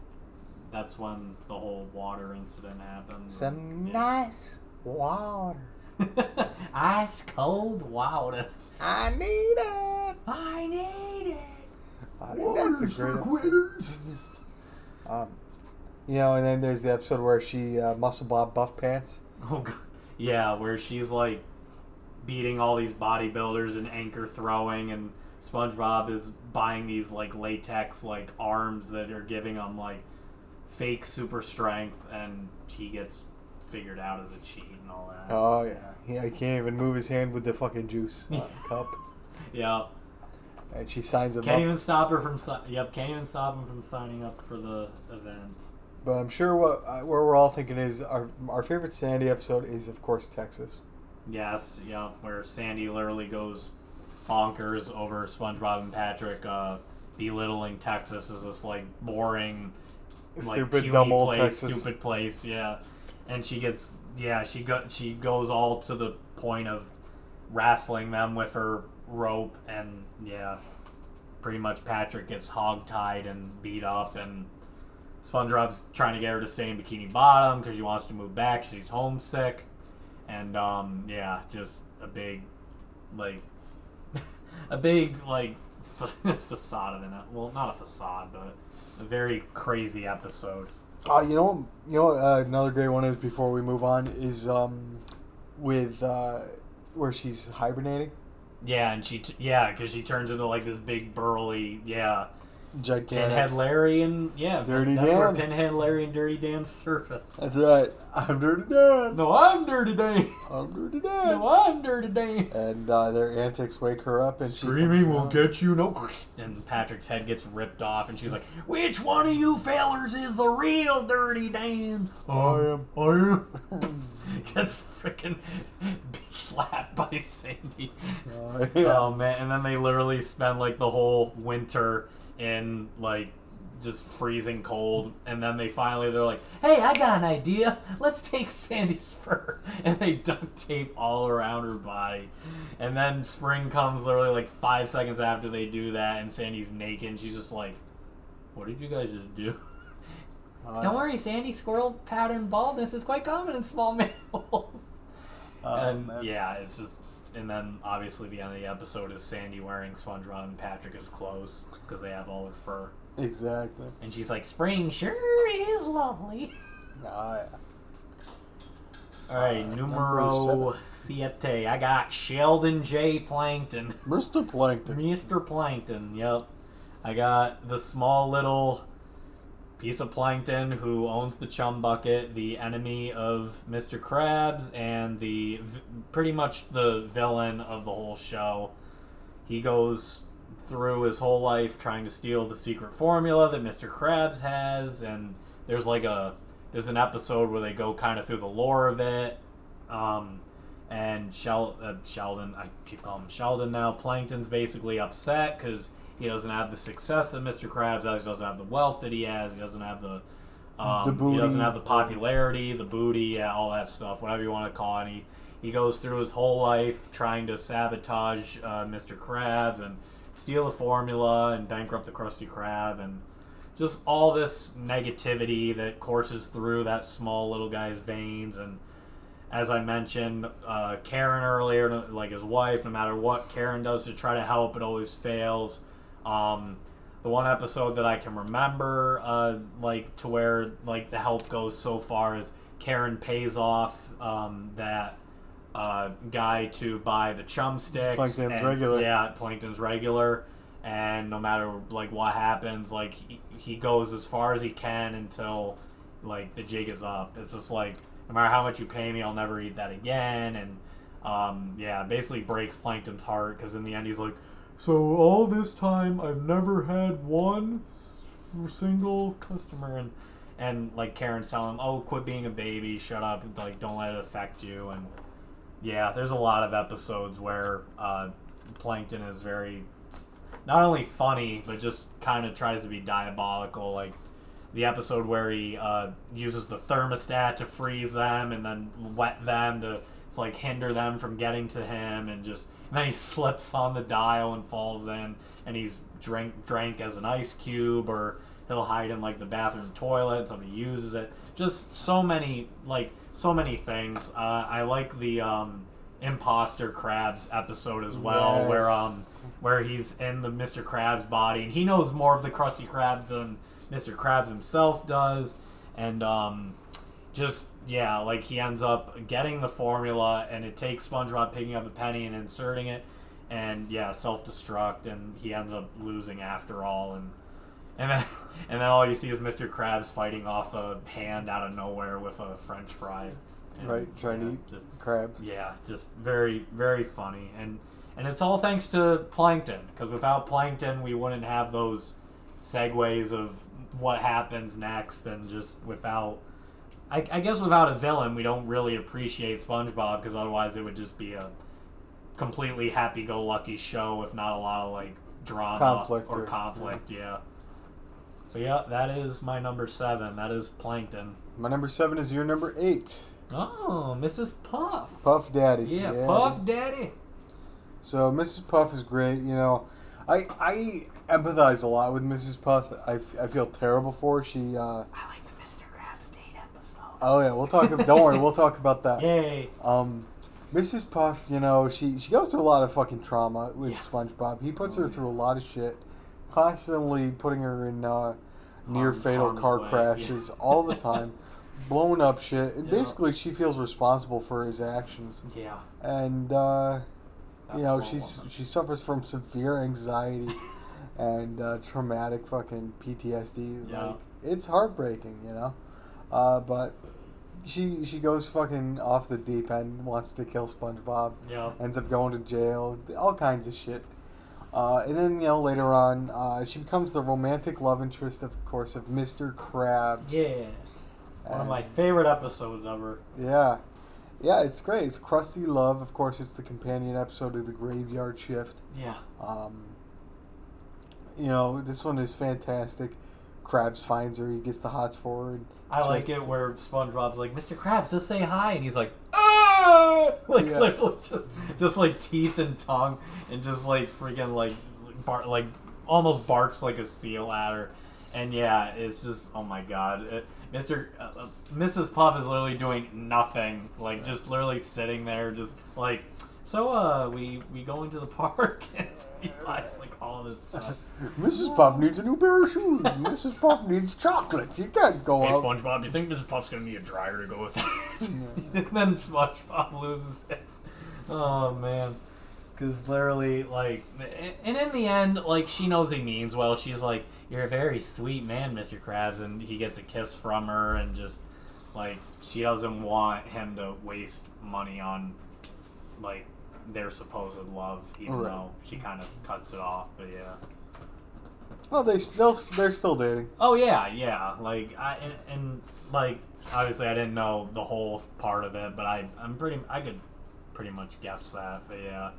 that's when the whole water incident happens. Some Yeah. nice water. Ice cold water. I need it. I need it. I a great. quitters. Um, you know, and then there's the episode where she uh, muscle Bob buff pants. Oh, God. yeah, where she's like beating all these bodybuilders and anchor throwing, and SpongeBob is buying these like latex like arms that are giving him like fake super strength, and he gets figured out as a cheat and all that. Oh yeah, yeah. He can't even move his hand with the fucking juice uh, cup, Yeah, and she signs him can't up. even stop her from. Si- yep, can't even stop him from signing up for the event. But I'm sure what uh, where we're all thinking is our our favorite Sandy episode is of course Texas. Yes, yeah, where Sandy literally goes bonkers over SpongeBob and Patrick uh, belittling Texas as this like boring, Stupid, puny dumb old place, Texas. stupid place. Yeah, and she gets yeah she go she goes all to the point of wrestling them with her rope and yeah, pretty much Patrick gets hog-tied and beat up and. SpongeBob's trying to get her to stay in Bikini Bottom because she wants to move back. She's homesick and um, yeah, just a big, like, a big like fa- facade of it. Well, not a facade, but a very crazy episode. Uh, you know, you know, uh, another great one is before we move on is um, with uh, where she's hibernating, Yeah, and she t- yeah, because she turns into like this big burly yeah gigantic. Pinhead Larry and yeah Dirty that's where Pinhead Larry and Dirty Dan surface. That's right. I'm Dirty Dan. No, I'm Dirty Dan. I'm Dirty Dan. No, I'm Dirty Dan. And uh, their antics wake her up, and she Screaming comes will get you, no. And Patrick's head gets ripped off, and she's like, "Which one of you fellers is the real Dirty Dan?" I am. I am. gets freaking bitch slapped by Sandy. Uh, yeah. Oh man! And then they literally spend like the whole winter in like just freezing cold, and then they finally they're like, "Hey, I got an idea. Let's take Sandy's fur," and they duct tape all around her body. And then spring comes literally like five seconds after they do that, and Sandy's naked. And she's just like, "What did you guys just do?" Uh, Don't worry, Sandy. Squirrel pattern baldness is quite common in small mammals. Oh, and man. yeah, it's just. And then obviously the end of the episode is Sandy wearing SpongeBob and Patrick's clothes because they have all their fur. Exactly. And she's like, "Spring sure is lovely." Ah, yeah. All right, Uh, numero siete. I got Sheldon J. Plankton. Mr. Plankton. Mr. Plankton, yep. I got the small little piece of plankton who owns the chum bucket, the enemy of Mr. Krabs, and the pretty much the villain of the whole show. He goes through his whole life trying to steal the secret formula that Mr. Krabs has, and there's like a there's an episode where they go kind of through the lore of it. Um, and Shel- uh, Sheldon, I keep calling him Sheldon now. Plankton's basically upset because he doesn't have the success that Mr. Krabs has. He doesn't have the wealth that he has. He doesn't have the um, The He doesn't have the popularity, the booty, yeah, all that stuff, whatever you want to call it. He he goes through his whole life trying to sabotage uh, Mr. Krabs and steal the formula and bankrupt the Krusty Krab and just all this negativity that courses through that small little guy's veins and as I mentioned, uh, Karen earlier, like his wife, no matter what Karen does to try to help, it always fails. Um, the one episode that I can remember, uh, like to where like the help goes so far is Karen pays off um, that uh, guy to buy the chum sticks. Plankton's and- regular. Yeah, Plankton's regular, and no matter like what happens, like he, he goes as far as he can until like the jig is up. It's just like no matter how much you pay me, I'll never eat that again. And um, yeah, basically breaks Plankton's heart because in the end he's like, so all this time I've never had one single customer and and like Karen's telling him, oh, quit being a baby, shut up, like don't let it affect you. And yeah, there's a lot of episodes where uh, Plankton is very not only funny but just kind of tries to be diabolical, like the episode where he uh, uses the thermostat to freeze them and then wet them to, to like hinder them from getting to him and just and then he slips on the dial and falls in and he's drink drank as an ice cube or he'll hide in like the bathroom toilet and somebody uses it just so many like so many things uh, i like the um, imposter crabs episode as well where um where he's in the Mr. Krabs body, and he knows more of the Krusty Krab than Mr. Krabs himself does, and um, just yeah, like he ends up getting the formula, and it takes SpongeBob picking up a penny and inserting it, and yeah, self destruct, and he ends up losing after all, and and then and then all you see is Mr. Krabs fighting off a hand out of nowhere with a French fry. And, Right, trying yeah, to eat just crabs. yeah, just very very funny, and and it's all thanks to Plankton because without Plankton, we wouldn't have those segues of what happens next, and just without. I, I guess without a villain, we don't really appreciate SpongeBob because otherwise it would just be a completely happy-go-lucky show with not a lot of like drama Conflict or or- conflict. Yeah. But yeah, that is my number seven. That is Plankton. My number seven is your number eight. Oh, Mrs. Puff. Puff Daddy. Yeah, Puff Daddy. So Mrs. Puff is great. You know, I I empathize a lot with Mrs. Puff. I, I feel terrible for her. She. Uh, I like the Mr. Krabs date episode. Oh yeah, we'll talk. Don't worry, we'll talk about that. Yay. Um, Mrs. Puff, you know, she she goes through a lot of fucking trauma with Yeah. SpongeBob. He puts her through a lot of shit, constantly putting her in uh, near fatal car way, crashes yeah. all the time, blowing up shit, and Yeah. basically she feels responsible for his actions. Yeah. And uh, you know, she's she suffers from severe anxiety and uh, traumatic fucking PTSD. Yeah. Like it's heartbreaking, you know. Uh, but she she goes fucking off the deep end, wants to kill SpongeBob, Yeah. ends up going to jail, all kinds of shit. Uh, and then you know later on, uh, she becomes the romantic love interest, of course, of Mr. Krabs. Yeah. One of my favorite episodes ever. yeah. Yeah, it's great. It's Krusty Love. Of course, it's the companion episode of the Graveyard Shift. Yeah. Um, you know, this one is fantastic. Krabs finds her. He gets the hots for I like it where SpongeBob's like, Mr. Krabs, just say hi, and he's like, ah, like Yeah. literally just, just like teeth and tongue, and just like freaking like bar- like almost barks like a seal at her, and yeah, it's just oh my god, it, Mr. Uh, uh, Mrs. Puff is literally doing nothing, like just literally sitting there, just like. So uh, we we go into the park and like all this stuff. Mrs. Puff needs a new pair of shoes. Mrs. Puff needs chocolates. You can't go Hey out. SpongeBob, you think Mrs. Puff's gonna need a dryer to go with it? and then SpongeBob loses it. Oh man, because literally, like, and in the end, like, she knows he means well. She's like, "You're a very sweet man, Mr. Krabs," and he gets a kiss from her, and just like she doesn't want him to waste money on like their supposed love, even Right. though she kind of cuts it off. But yeah. Well, they still they're still dating. Oh yeah, yeah. Like I and, and like obviously I didn't know the whole part of it, but I I'm pretty I could pretty much guess that. But yeah,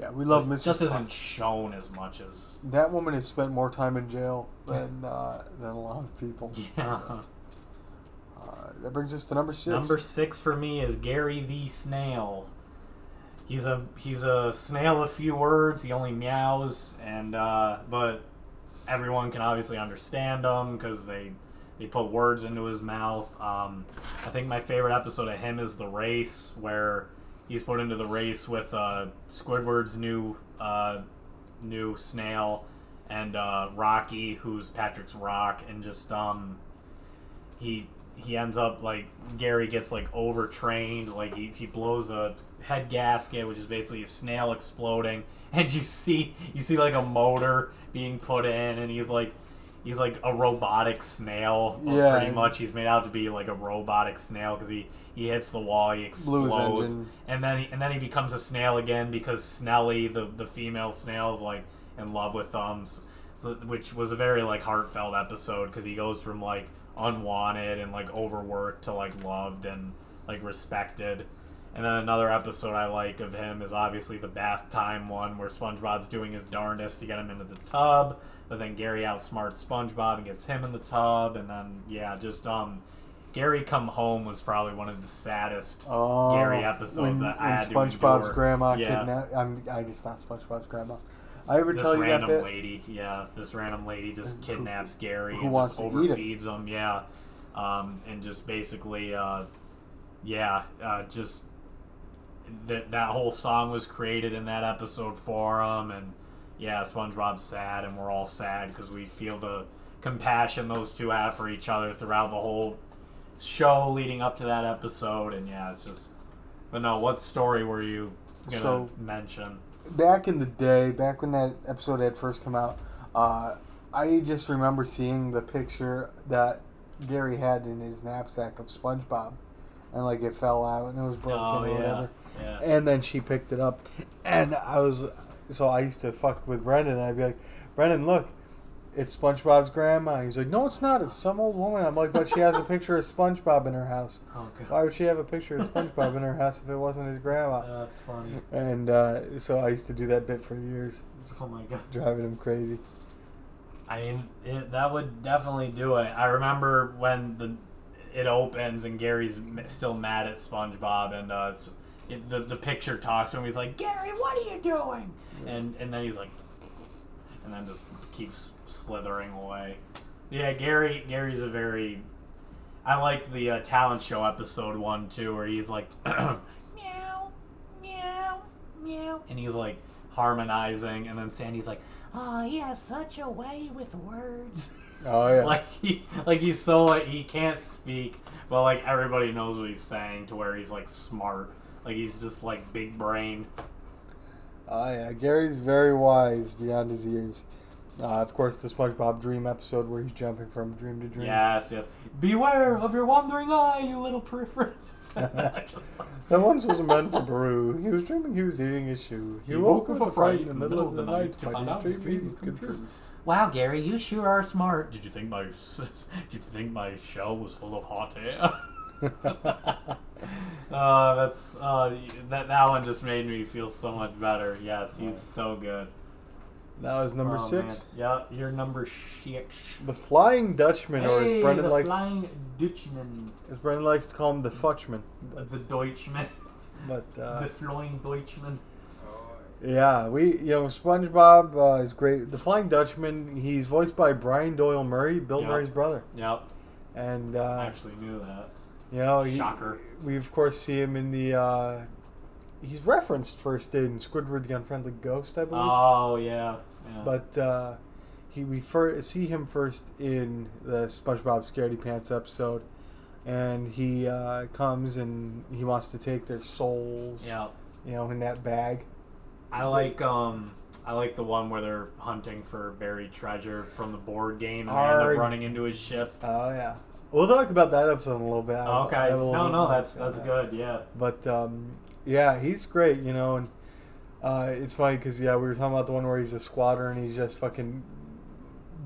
Yeah, we love just, Mrs. just isn't shown as much as That woman has spent more time in jail than uh, than a lot of people. yeah. Uh, that brings us to number six. Number six for me is Gary the Snail. He's a he's a snail of few words. He only meows, and uh, but everyone can obviously understand him because they they put words into his mouth. Um, I think my favorite episode of him is the race where he's put into the race with uh, Squidward's new uh, new snail and uh, Rocky, who's Patrick's rock, and just um he he ends up like Gary gets like overtrained, like he, he blows a head gasket, which is basically a snail exploding, and you see you see like a motor being put in, and he's like he's like a robotic snail. Yeah. pretty much. He's made out to be like a robotic snail because he he hits the wall, he explodes, and then he, and then he becomes a snail again because Snellie, the the female snail, is like in love with Thumbs, which was a very like heartfelt episode because he goes from like unwanted and like overworked to like loved and like respected. And then another episode I like of him is obviously the bath time one where SpongeBob's doing his darndest to get him into the tub, but then Gary outsmarts SpongeBob and gets him in the tub, and then yeah, just um, Gary come home was probably one of the saddest Oh, Gary episodes when, I when SpongeBob's grandma Yeah. kidnapped. I'm, I guess not SpongeBob's grandma. I ever This tell you that random bit? lady, yeah, this random lady just Who- kidnaps Gary who and just eat him. overfeeds him, yeah, um, and just basically, uh, yeah, uh, just that that whole song was created in that episode for him, and yeah, SpongeBob's sad, and we're all sad because we feel the compassion those two have for each other throughout the whole show leading up to that episode, and yeah, it's just. But no, what story were you gonna So- mention? Back in the day, back when that episode had first come out, uh, I just remember seeing the picture that Gary had in his knapsack of SpongeBob, and like it fell out and it was broken Oh or yeah, whatever. yeah. And then she picked it up, and I was so I used to fuck with Brendan. and I'd be like, Brendan, look. It's SpongeBob's grandma. He's like, no, it's not. It's some old woman. I'm like, but she has a picture of SpongeBob in her house. Oh god. Why would she have a picture of SpongeBob in her house if it wasn't his grandma? That's funny. And uh, so I used to do that bit for years, just Oh my god. driving him crazy. I mean, it, that would definitely do it. I remember when the it opens and Gary's still mad at SpongeBob, and uh, it, the the picture talks to him. He's like, "Gary, what are you doing?" And and then he's like, and then just keeps slithering away. Yeah, Gary. Gary's a very. I like the uh, talent show episode one too, where he's like, meow, meow, meow, and he's like harmonizing, and then Sandy's like, oh, he has such a way with words. Oh yeah, like he, like he's so like he can't speak, but like everybody knows what he's saying to where he's like smart. Like he's just like big brain. Oh yeah. Gary's very wise beyond his years. Uh, of course, the SpongeBob Dream episode where he's jumping from dream to dream. Yes, yes. Beware of your wandering eye, you little pervert. That once was a man from Peru. He was dreaming he was eating his shoe. He, woke with a fright in the middle of the night to find out his dream come true. Wow, Gary, you sure are smart. Did you think my did you think my shell was full of hot air? uh, that's uh, that that one just made me feel so much better. Yes, he's so good. That was number Oh, six. man. Yeah, you're number six. The Flying Dutchman, or as Hey, Brendan the likes, flying Dutchman, as Brendan likes to call him, the Futchman. the Deutschman, But uh, the flying Deutschman. Yeah, we you know SpongeBob uh, is great. The Flying Dutchman, he's voiced by Brian Doyle Murray, Bill Yep. Murray's brother, Yep, and I uh, actually knew that. You know he, Shocker. we of course see him in the. Uh, he's referenced first in Squidward the Unfriendly Ghost, I believe, Oh yeah, yeah. but uh, he we fir- see him first in the SpongeBob Scaredy Pants episode, and he uh, comes and he wants to take their souls, yeah. you know, in that bag. I like um I like the one where they're hunting for buried treasure from the board game and they end up running into his ship. Oh yeah. We'll talk about that episode in a little bit. I- I okay. a little No, no, that's that's that. good. Yeah. But um, yeah, he's great, you know, and uh, it's funny because yeah, we were talking about the one where he's a squatter and he's just fucking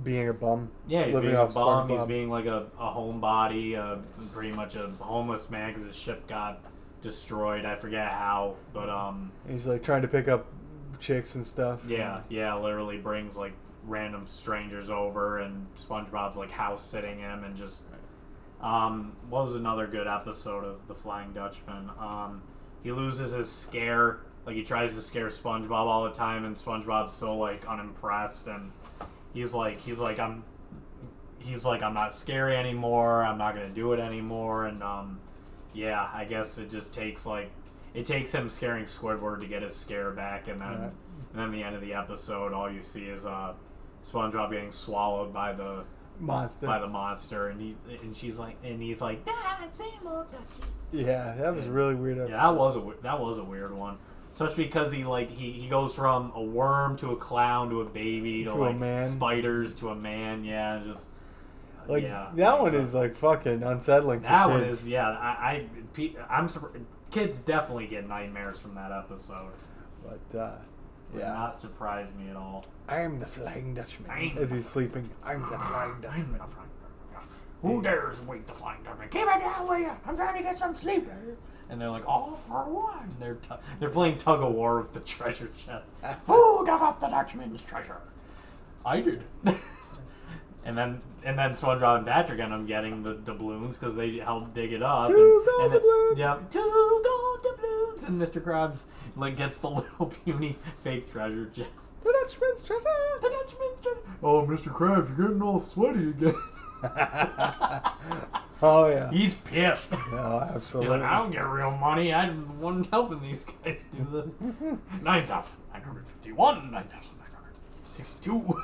being a bum. Yeah, he's being a bum. He's being like a, a homebody, uh, pretty much a homeless man because his ship got destroyed. I forget how, but um, He's like trying to pick up chicks and stuff. yeah, yeah, literally brings like random strangers over, and SpongeBob's like house sitting him, and just um, what was another good episode of The Flying Dutchman? Um, he loses his scare. Like he tries to scare SpongeBob all the time, and SpongeBob's so like unimpressed, and he's like he's like I'm he's like I'm not scary anymore. I'm not gonna do it anymore, and um, yeah, I guess it just takes like it takes him scaring Squidward to get his scare back, and then Right. and then the end of the episode, all you see is uh, SpongeBob getting swallowed by the Monster. by the monster, and he and she's like, and he's like, "Ah, same old Dutchie." yeah, that was a really weird. Yeah, that was a that was a weird one. especially because he like he, he goes from a worm to a clown to a baby to, To a like man. spiders to a man. Yeah, just Like yeah. that one is like fucking unsettling for that kids. one is yeah. I, I I'm. Kids definitely get nightmares from that episode. But uh, Would yeah, not surprise me at all. I'm the Flying Dutchman. I'm- As he's sleeping, I'm the Flying Dutchman. Who dares wake the flying Dutchman? Keep it down, will ya? I'm trying to get some sleep. And they're like, all for one. They're tu- they're playing tug of war with the treasure chest. Who dug up the Dutchman's treasure? I did. and then and then SpongeBob and Patrick end up getting the doubloons because they helped dig it up. Two and, gold and doubloons. Yep, two gold doubloons. And Mr. Krabs like gets the little puny fake treasure chest. The Dutchman's treasure. The Dutchman's treasure. Oh, Mr. Krabs, you're getting all sweaty again. oh yeah. He's pissed. Oh, He's like, I don't get real money. I'm the one helping these guys do this. 9,951, 9,962.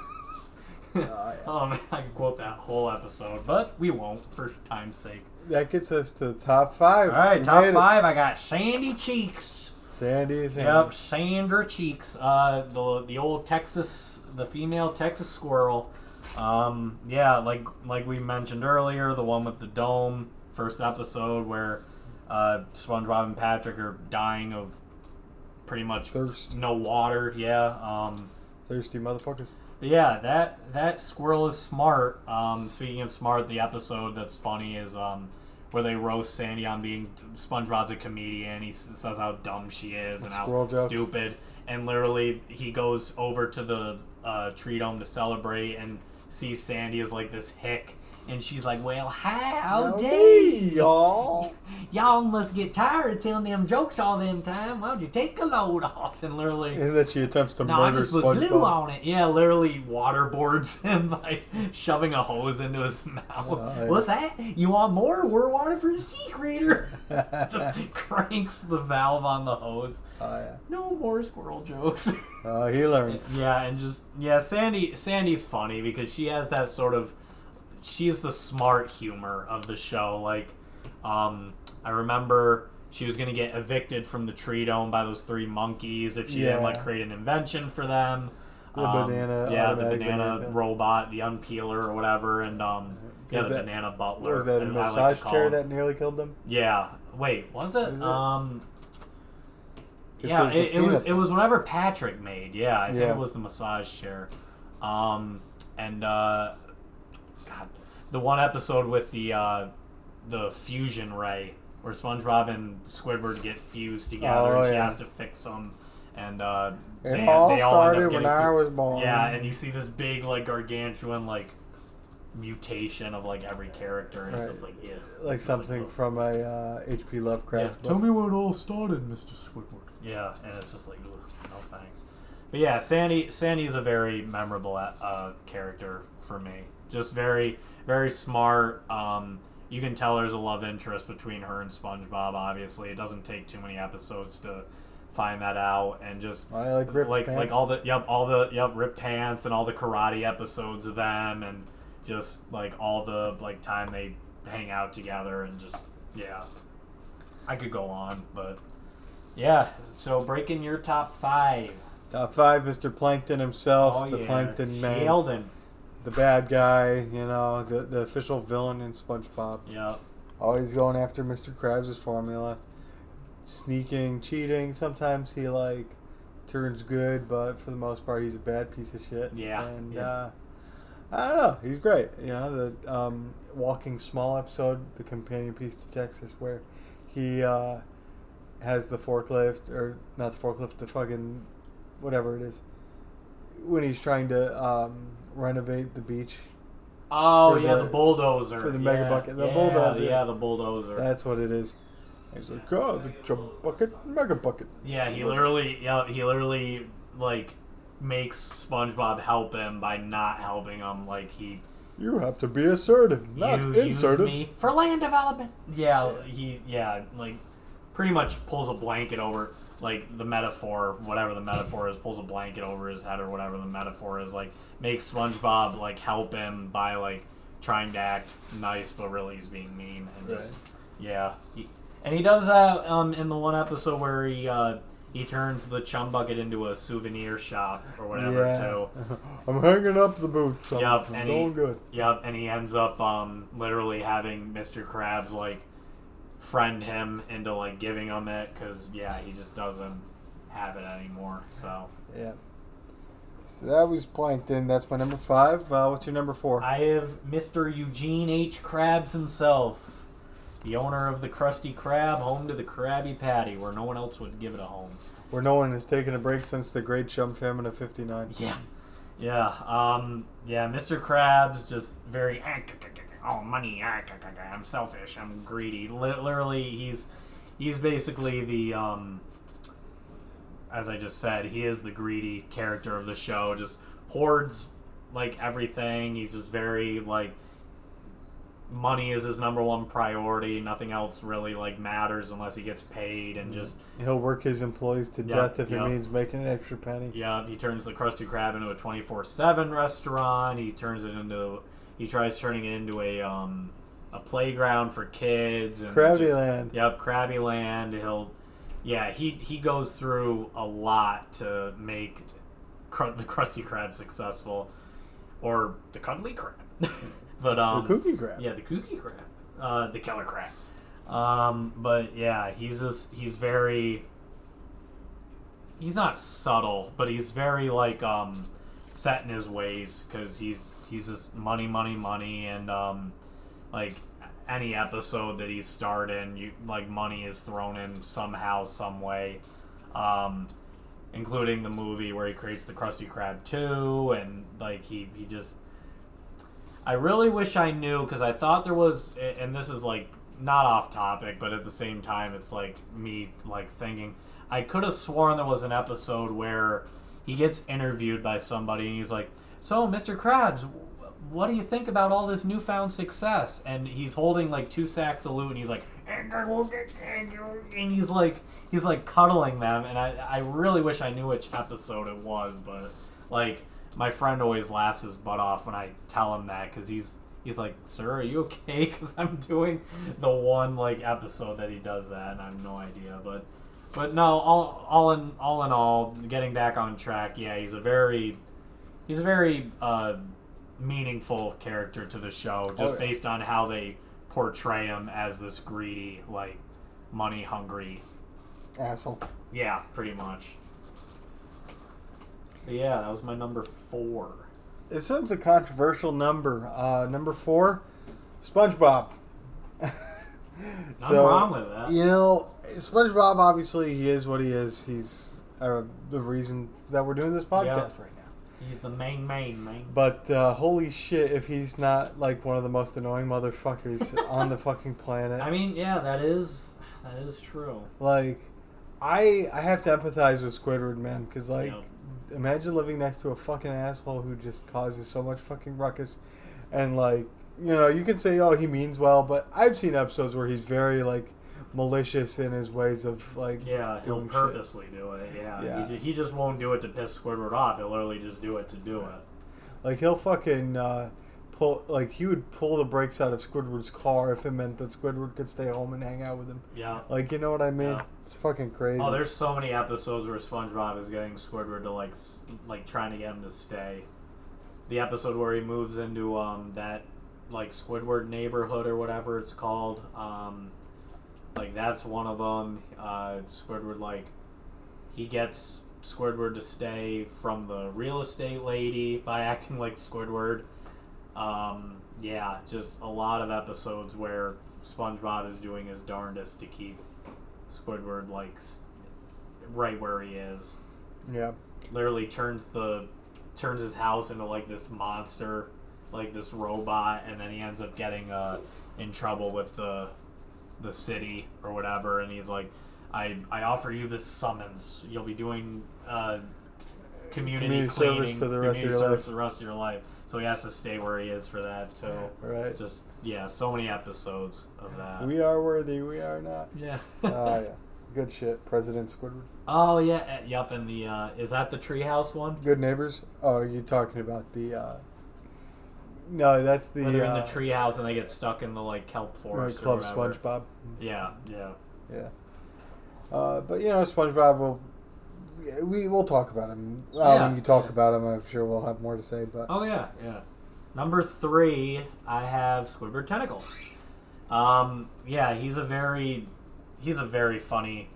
yeah. oh man, I can quote that whole episode, but we won't for time's sake. That gets us to the top five. All right, We top made it. five. I got Sandy Cheeks. Sandy, Sandy. Yep, Sandra Cheeks. Uh, the the old Texas, the female Texas squirrel. Um, yeah, like like we mentioned earlier, the one with the dome. First episode where uh, SpongeBob and Patrick are dying of pretty much Thirst. no water. Yeah. Um, Thirsty motherfuckers. But yeah, that that squirrel is smart. Um, speaking of smart, the episode that's funny is um, where they roast Sandy on being SpongeBob's a comedian. He says how dumb she is and how jokes. stupid. And literally, he goes over to the uh, tree dome to celebrate and sees Sandy as like this hick. And she's like, "Well, howdy, y'all. y'all must get tired of telling them jokes all them time. Why don't you take a load off?" And literally, And then she attempts to no, I murder just put glue on it. Yeah, literally waterboards him by shoving a hose into his mouth. Oh, yeah. What's that? You want more? We're water for the sea creator. just cranks the valve on the hose. Oh yeah. No more squirrel jokes. Oh, he learned. yeah, and just yeah, Sandy. Sandy's funny because she has that sort of. She's the smart humor of the show. Like, um, I remember she was gonna get evicted from the tree dome by those three monkeys if she didn't like create an invention for them. Um, The banana- yeah, the banana banana. robot, the unpeeler or whatever, and um, yeah, the that- banana butler. Was that a as I like massage chair him. that nearly killed them? Yeah. Wait, was it? Um. Yeah, it, it was peanut it was whatever Patrick made. Yeah, I think Yeah. it was the massage chair. Um, and uh, the one episode with the uh, the fusion ray where SpongeBob and Squidward get fused together, Oh, and she yeah. has to fix them. And uh, It they, all they all end started up when getting I was born. Yeah, and you see this big like gargantuan like mutation of like every character, and it's just like yeah, like something ugh. from a uh, H.P. Lovecraft book. Tell me where it all started, Mr. Squidward. Yeah, and it's just like, ugh, no thanks. But yeah, Sandy Sandy is a very memorable uh, character for me. Just very very smart. Um, you can tell there's a love interest between her and SpongeBob. Obviously, it doesn't take too many episodes to find that out, and just I like ripped like pants. like all the yep all the yep rip pants and all the karate episodes of them and just like all the like time they hang out together and just yeah i could go on but yeah so breaking your top five Top five, Mr. Plankton himself, oh the yeah Plankton man, sheldon the bad guy, you know, the the official villain in SpongeBob. yep Always going after Mr. Krabs' formula, sneaking, cheating. Sometimes he like turns good, but for the most part, he's a bad piece of shit. Yeah, and yeah. Uh, I don't know. He's great. You know, the um, Walking Small episode, the companion piece to Texas, where he uh, has the forklift, or not the forklift, the fucking whatever it is, when he's trying to um, renovate the beach. oh yeah the- the bulldozer for the mega bucket, the yeah, bulldozer. yeah the bulldozer That's what it is. He's like, oh, the jump bucket, mega bucket. Yeah, he literally, yeah, he literally like makes SpongeBob help him by not helping him. Like he You have to be assertive, not you insertive. me for land development. Yeah, he yeah like pretty much pulls a blanket over like the metaphor, whatever the metaphor is, pulls a blanket over his head or whatever the metaphor is. Like makes SpongeBob like help him by like trying to act nice, but really he's being mean and just Right. yeah. He, and he does that um, in the one episode where he uh, he turns the chum bucket into a souvenir shop or whatever yeah. too. I'm hanging up the boots. I'm, I'm and he- good. Yep, and he ends up um, literally having Mr. Krabs like friend him into like giving him it because yeah, he just doesn't have it anymore. So Yeah. So that was Plankton. That's my number five. Uh, what's your number four? I have Mr. Eugene H. Krabs himself, the owner of the Krusty Krab, home to the Krabby Patty, where no one else would give it a home. Where no one has taken a break since the Great Chum Famine of '59. Yeah, yeah, um, yeah. Mr. Krabs just very oh money. ah, I'm selfish. I'm greedy. Literally, he's he's basically the um, as I just said, he is the greedy character of the show. Just hoards like everything. He's just very like money is his number one priority. Nothing else really like matters unless he gets paid and just He'll work his employees to Yep, death if yep. it means making an extra penny. Yeah, he turns the Krusty Krab into a 24/7 restaurant. He turns it into he tries turning it into a um a playground for kids and Krabby just- Land. Yep, Krabby Land. He'll yeah, he he goes through a lot to make Kr- the Krusty Krab successful or the Cuddly Crab. but um the Cookie Crab. yeah, the kooky crab, uh, the killer crab. Um, but yeah, he's just he's very. He's not subtle, but he's very like um, set in his ways because he's he's just money, money, money, and um, like any episode that he's starred in, you like money is thrown in somehow, some way. Um, including the movie where he creates the Krusty Krab 2 and like he he just I really wish I knew because I thought there was, and this is like not off topic, but at the same time, it's like me like thinking I could have sworn there was an episode where he gets interviewed by somebody and he's like, "So, Mr. Krabs, what do you think about all this newfound success?" And he's holding like two sacks of loot, and he's like, and he's like, he's like cuddling them, and I, I really wish I knew which episode it was, but like my friend always laughs his butt off when I tell him that because he's he's like, "Sir, are you okay?" Because I'm doing the one like episode that he does that, and I have no idea. But but no, all all in all in all, getting back on track. Yeah, he's a very he's a very uh, meaningful character to the show, just Oh, yeah. based on how they portray him as this greedy, like money hungry. Asshole. Yeah, pretty much. But yeah, that was my number four. This one's a controversial number. Uh, number four, SpongeBob. Nothing wrong with that. You know, SpongeBob. Obviously, he is what he is. He's uh, the reason that we're doing this podcast Yeah. right now. He's the main main man. But uh, holy shit, if he's not like one of the most annoying motherfuckers on the fucking planet. I mean, yeah, that is that is true. like, I I have to empathize with Squidward, man, because like, Yep. imagine living next to a fucking asshole who just causes so much fucking ruckus, and like, you know, you can say, oh, he means well, but I've seen episodes where he's very like malicious in his ways of like, Yeah, he'll doing shit. purposely do it. Yeah, Yeah. He, he just won't do it to piss Squidward off. He'll literally just do it to do it. Like he'll fucking uh, pull like he would pull the brakes out of Squidward's car if it meant that Squidward could stay home and hang out with him. Yeah. Like you know what I mean? Yeah. It's fucking crazy. Oh, there's so many episodes where SpongeBob is getting Squidward to like, like trying to get him to stay. The episode where he moves into um that like Squidward neighborhood or whatever it's called. Um, like that's one of them. Uh, Squidward like he gets Squidward to stay from the real estate lady by acting like Squidward. Um, yeah, just a lot of episodes where SpongeBob is doing his darndest to keep Squidward like right where he is. yeah. Literally turns the turns his house into like this monster, like this robot, and then he ends up getting uh, in trouble with the the city or whatever, and he's like, "I I offer you this summons. You'll be doing uh, community, Community service cleaning, for the rest of your service life." for the rest of your life." So he has to stay where he is for that So Right. Just yeah, so many episodes of that. We are worthy. We are not. yeah. Ah, yeah. Good shit, President Squidward. Oh yeah, uh, yep. And the uh, is that the treehouse one? Good neighbors. Oh, are you talking about the? uh No, that's the. Where they're in uh, the treehouse and they get stuck in the like kelp uh, forest. Club or whatever. SpongeBob. Yeah, yeah. Yeah. Uh, but you know, SpongeBob will we we'll talk about him. Uh, Yeah. When you talk about him, I'm sure we'll have more to say. But Oh yeah, yeah. Number three, I have Squidward Tentacles. Um, yeah, he's a very, he's a very funny,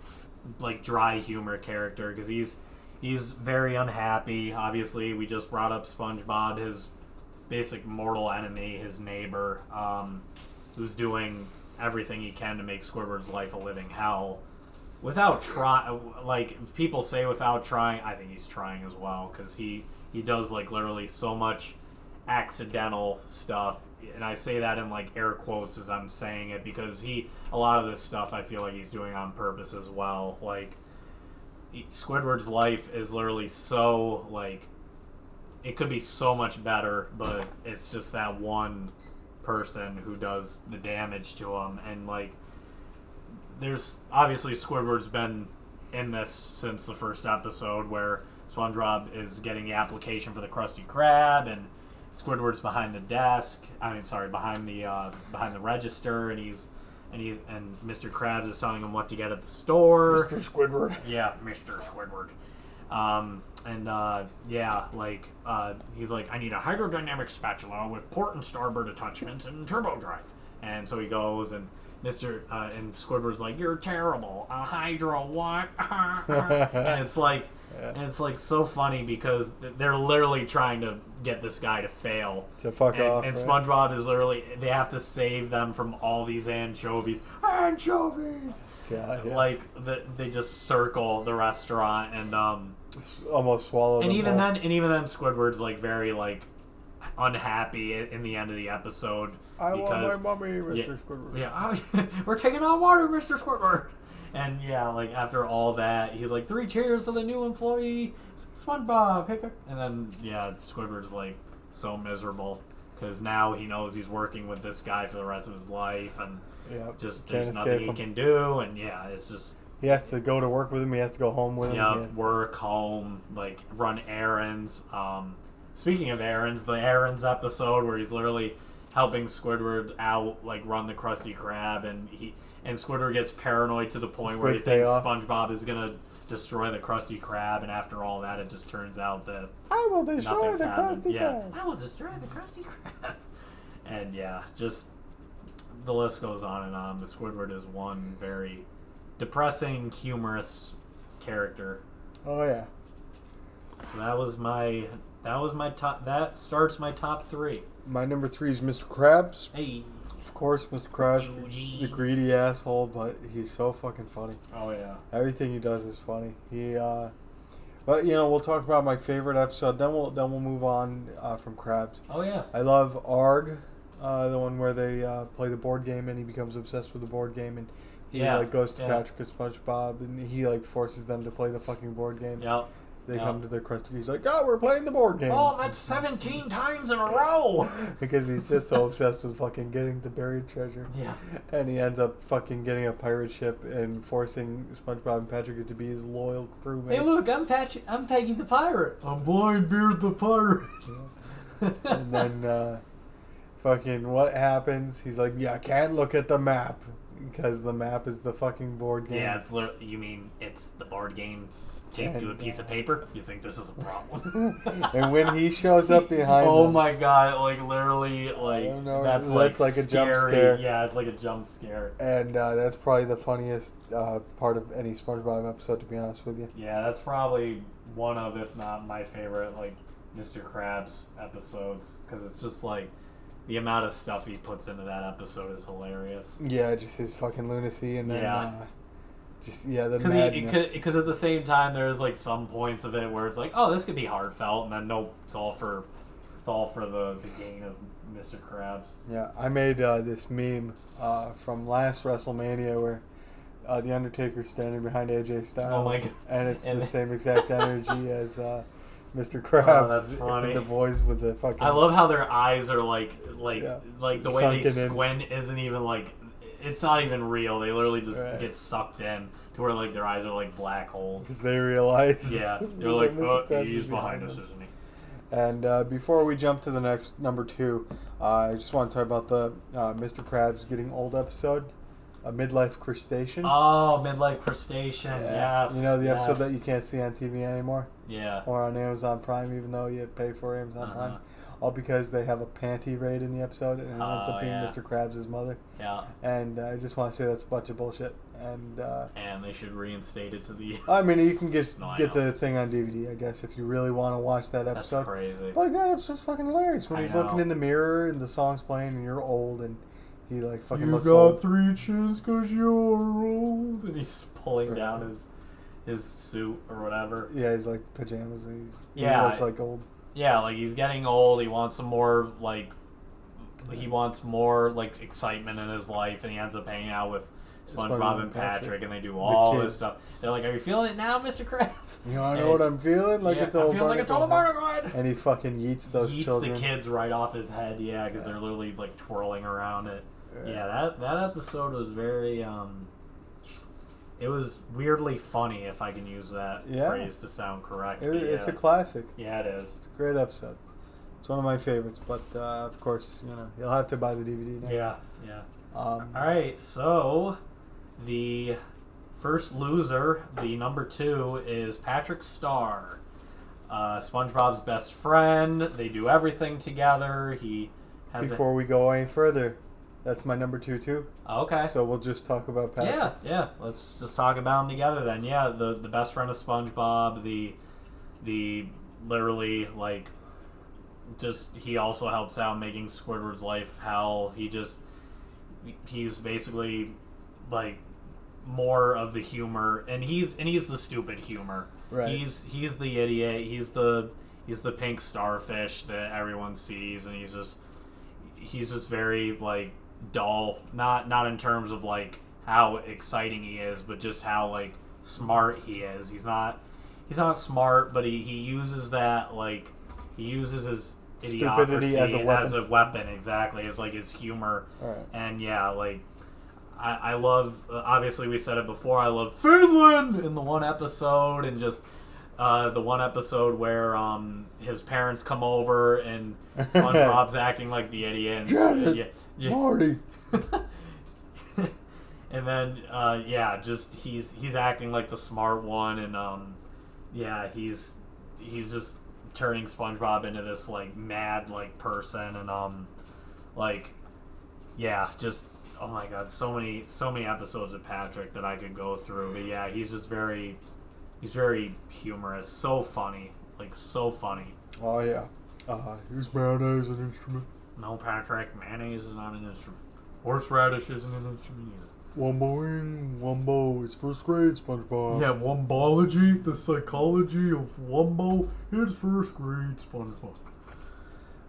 like dry humor character because he's he's very unhappy. Obviously, we just brought up SpongeBob, his basic mortal enemy, his neighbor, um, who's doing everything he can to make Squidward's life a living hell. Without try, like people say, without trying, I think he's trying as well because he he does like literally so much accidental stuff and i say that in like air quotes as i'm saying it because he a lot of this stuff i feel like he's doing on purpose as well like squidward's life is literally so like it could be so much better but it's just that one person who does the damage to him and like there's obviously Squidward's been in this since the first episode where SpongeBob is getting the application for the Krusty Krab and Squidward's behind the desk. I mean, sorry, behind the uh, behind the register, and he's and he and Mr. Krabs is telling him what to get at the store. Mr. Squidward. Yeah, Mr. Squidward. Um, and uh, yeah, like uh, he's like, I need a hydrodynamic spatula with port and starboard attachments and turbo drive. And so he goes, and Mr. Uh, and Squidward's like, "You're terrible. A hydro what?" and it's like, and it's like so funny because they're literally trying to get this guy to fail. To fuck and, off. and right? SpongeBob is literally they have to save them from all these anchovies. Anchovies God, yeah. like the, they just circle the restaurant and um almost swallowed. and even then and even then squidward's like very like unhappy in the end of the episode I want because my mummy, Mr. yeah, Squidward. yeah oh, we're taking on water mr squidward and yeah like after all that he's like three cheers for the new employee spongebob hey, hey." and then yeah squidward's like so miserable because now he knows he's working with this guy for the rest of his life and Yeah, just there's nothing he him. can do and yeah it's just He has to go to work with him. He has to go home with him. yeah, work, home, like run errands. Um, speaking of errands, the errands episode where he's literally helping Squidward out, like run the Krusty Krab, and he and Squidward gets paranoid to the point where he thinks off. SpongeBob is gonna destroy the Krusty Krab, and after all that, it just turns out that I will destroy the happened. Krusty yeah, Krab. I will destroy the Krusty Krab. and yeah, just the list goes on and on. But Squidward is one very depressing, humorous character. Oh yeah. So that was my that was my top. That starts my top three. My number three is Mr. Krabs. Hey. Of course, Mr. Krabs, the, the greedy asshole, but he's so fucking funny. Oh yeah. Everything he does is funny. He, uh, but you know, we'll talk about my favorite episode. Then we'll then we'll move on uh, from Krabs. Oh yeah. I love Arg, uh, the one where they uh, play the board game and he becomes obsessed with the board game and he Yeah, like goes to yeah. Patrick and SpongeBob and he like forces them to play the fucking board game. Yep. They yeah. come to the Krusty. He's like, "Oh, we're playing the board game." Oh, that's seventeen times in a row. because he's just so obsessed with fucking getting the buried treasure. Yeah. And he ends up fucking getting a pirate ship and forcing SpongeBob and Patrick to be his loyal crewmates. Hey, look, I'm Patch. I'm Peggy the pirate. I'm Blind Beard the pirate. and then uh, fucking what happens? He's like, "Yeah, I can't look at the map because the map is the fucking board game." Yeah, it's literally, you mean it's the board game taped to a piece of paper? You think this is a problem? and when he shows up behind oh them, my god, like literally, like know, that's like, looks like a jump scary. scare. Yeah, it's like a jump scare. and uh, that's probably the funniest uh, part of any SpongeBob episode, to be honest with you. Yeah, that's probably one of, if not my favorite, like Mr. Krabs episodes because it's just like the amount of stuff he puts into that episode is hilarious. Yeah, just his fucking lunacy, and then Yeah. uh, just yeah, the madness. because at the same time there's like some points of it where it's like oh this could be heartfelt and then nope it's all for it's all for the, the gain of Mr. Krabs. Yeah, I made uh, this meme uh, from last WrestleMania where uh, the Undertaker's standing behind AJ Styles, Oh my God. and it's And the same exact energy as uh, Mr. Krabs. that's funny. The boys with the fucking. I love how their eyes are like like Yeah. like the way they Sunken in. squint isn't even like it's not even real. They literally just Right. get sucked in to where like their eyes are like black holes. because they realize. Yeah, they're like, oh, he's is behind us, isn't he? And uh, before we jump to the next number two, uh, I just want to talk about the uh, Mr. Krabs getting old episode. A midlife crustacean. Oh, midlife crustacean. Yeah. Yes. You know the yes. episode that you can't see on TV anymore, Yeah. or on Amazon Prime, even though you pay for Amazon Uh-huh. Prime, all because they have a panty raid in the episode, and it ends Oh, up being yeah. Mr. Krabs' mother. Yeah. And uh, I just want to say that's a bunch of bullshit. And uh, And they should reinstate it to the. I mean, you can just No, get the thing on DVD, I guess, if you really want to watch that episode. That's crazy. But like that episode's fucking hilarious when I he's looking in the mirror and the song's playing and you're old and he like fucking You looks got old. three chins because you're old. And he's pulling Right. down his his suit or whatever. Yeah, he's like pajamas. And he's Yeah. he looks like old. Yeah, like he's getting old. He wants some more like he wants more like excitement in his life, and he ends up hanging out with SpongeBob and Patrick, and they do all this stuff. They're like, "Are you feeling it now, Mister Krabs?" You know, I know what I'm feeling like yeah, a total I feel like a total barnacle. And he fucking yeets those Yeets children. the kids right off his head, yeah, because they're literally like twirling around it. Yeah, that that episode was very um. It was weirdly funny, if I can use that Yeah. phrase to sound correct. It- but It's a classic. yeah, it is. It's a great episode. It's one of my favorites, but uh, of course, you know, you'll have to buy the DVD now. Yeah, yeah. Um, All right, so the first loser, the number two, is Patrick Star, uh, SpongeBob's best friend. They do everything together. He has Before we go any further, that's my number two too. Oh, okay. So we'll just talk about Patrick. Yeah, yeah. Let's just talk about them together then. Yeah, the the best friend of SpongeBob, the the literally like just he also helps out making Squidward's life hell. He just he's basically like more of the humor and he's and he's the stupid humor. Right. He's he's the idiot. He's the he's the pink starfish that everyone sees and he's just he's just very like dull. Not not in terms of like how exciting he is, but just how like smart he is. He's not he's not smart, but he, he uses that like he uses his Stupidity as a weapon. as a weapon exactly as like his humor right. and yeah like I, I love uh, obviously we said it before I love Finland in the one episode and just uh, the one episode where um, his parents come over and SpongeBob's acting like the idiot and yeah, yeah. Marty. and then uh, yeah, just he's he's acting like the smart one, and um, yeah, he's he's just turning SpongeBob into this like mad like person, and um, like yeah, just oh my god, so many so many episodes of Patrick that I could go through, but yeah, he's just very he's very humorous, so funny, like so funny. Oh yeah. Uh, use mayonnaise an instrument. No, Patrick, mayonnaise is not an instrument. Horseradish isn't an instrument either. Wumboing, Wumbo. It's first grade, SpongeBob. Yeah, Wumbology, the psychology of Wumbo. It's first grade, SpongeBob.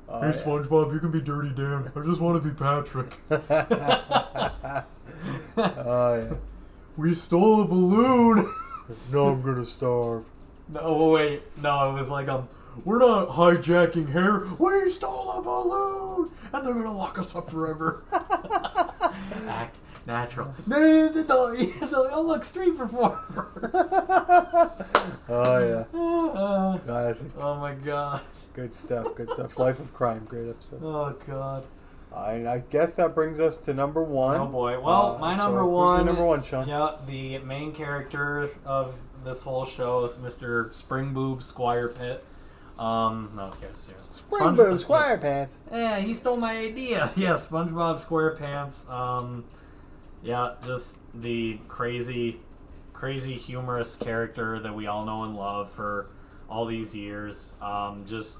Oh, hey, yeah. SpongeBob, you can be Dirty Dan. I just want to be Patrick. oh yeah. we stole a balloon. No, I'm gonna starve. no, wait, no, it was like um, we're not hijacking hair. We stole a balloon, and they're gonna lock us up forever. Act natural. No, no, no, no, oh look, street performers. Oh yeah. Uh, Classic. oh my god. Good stuff. Good stuff. Life of Crime. Great episode. Oh god. I, I guess that brings us to number one. Oh boy. Well, Uh, my number who's your one. number one, Shaun. Yeah, the main character of this whole show is Mr. Spring Boob Squire Pitt. Um, no, okay, seriously. Spring Boom Squire Pants. Yeah, he stole my idea. Yeah, SpongeBob SquarePants. Um, yeah, just the crazy, crazy humorous character that we all know and love for all these years. Um, just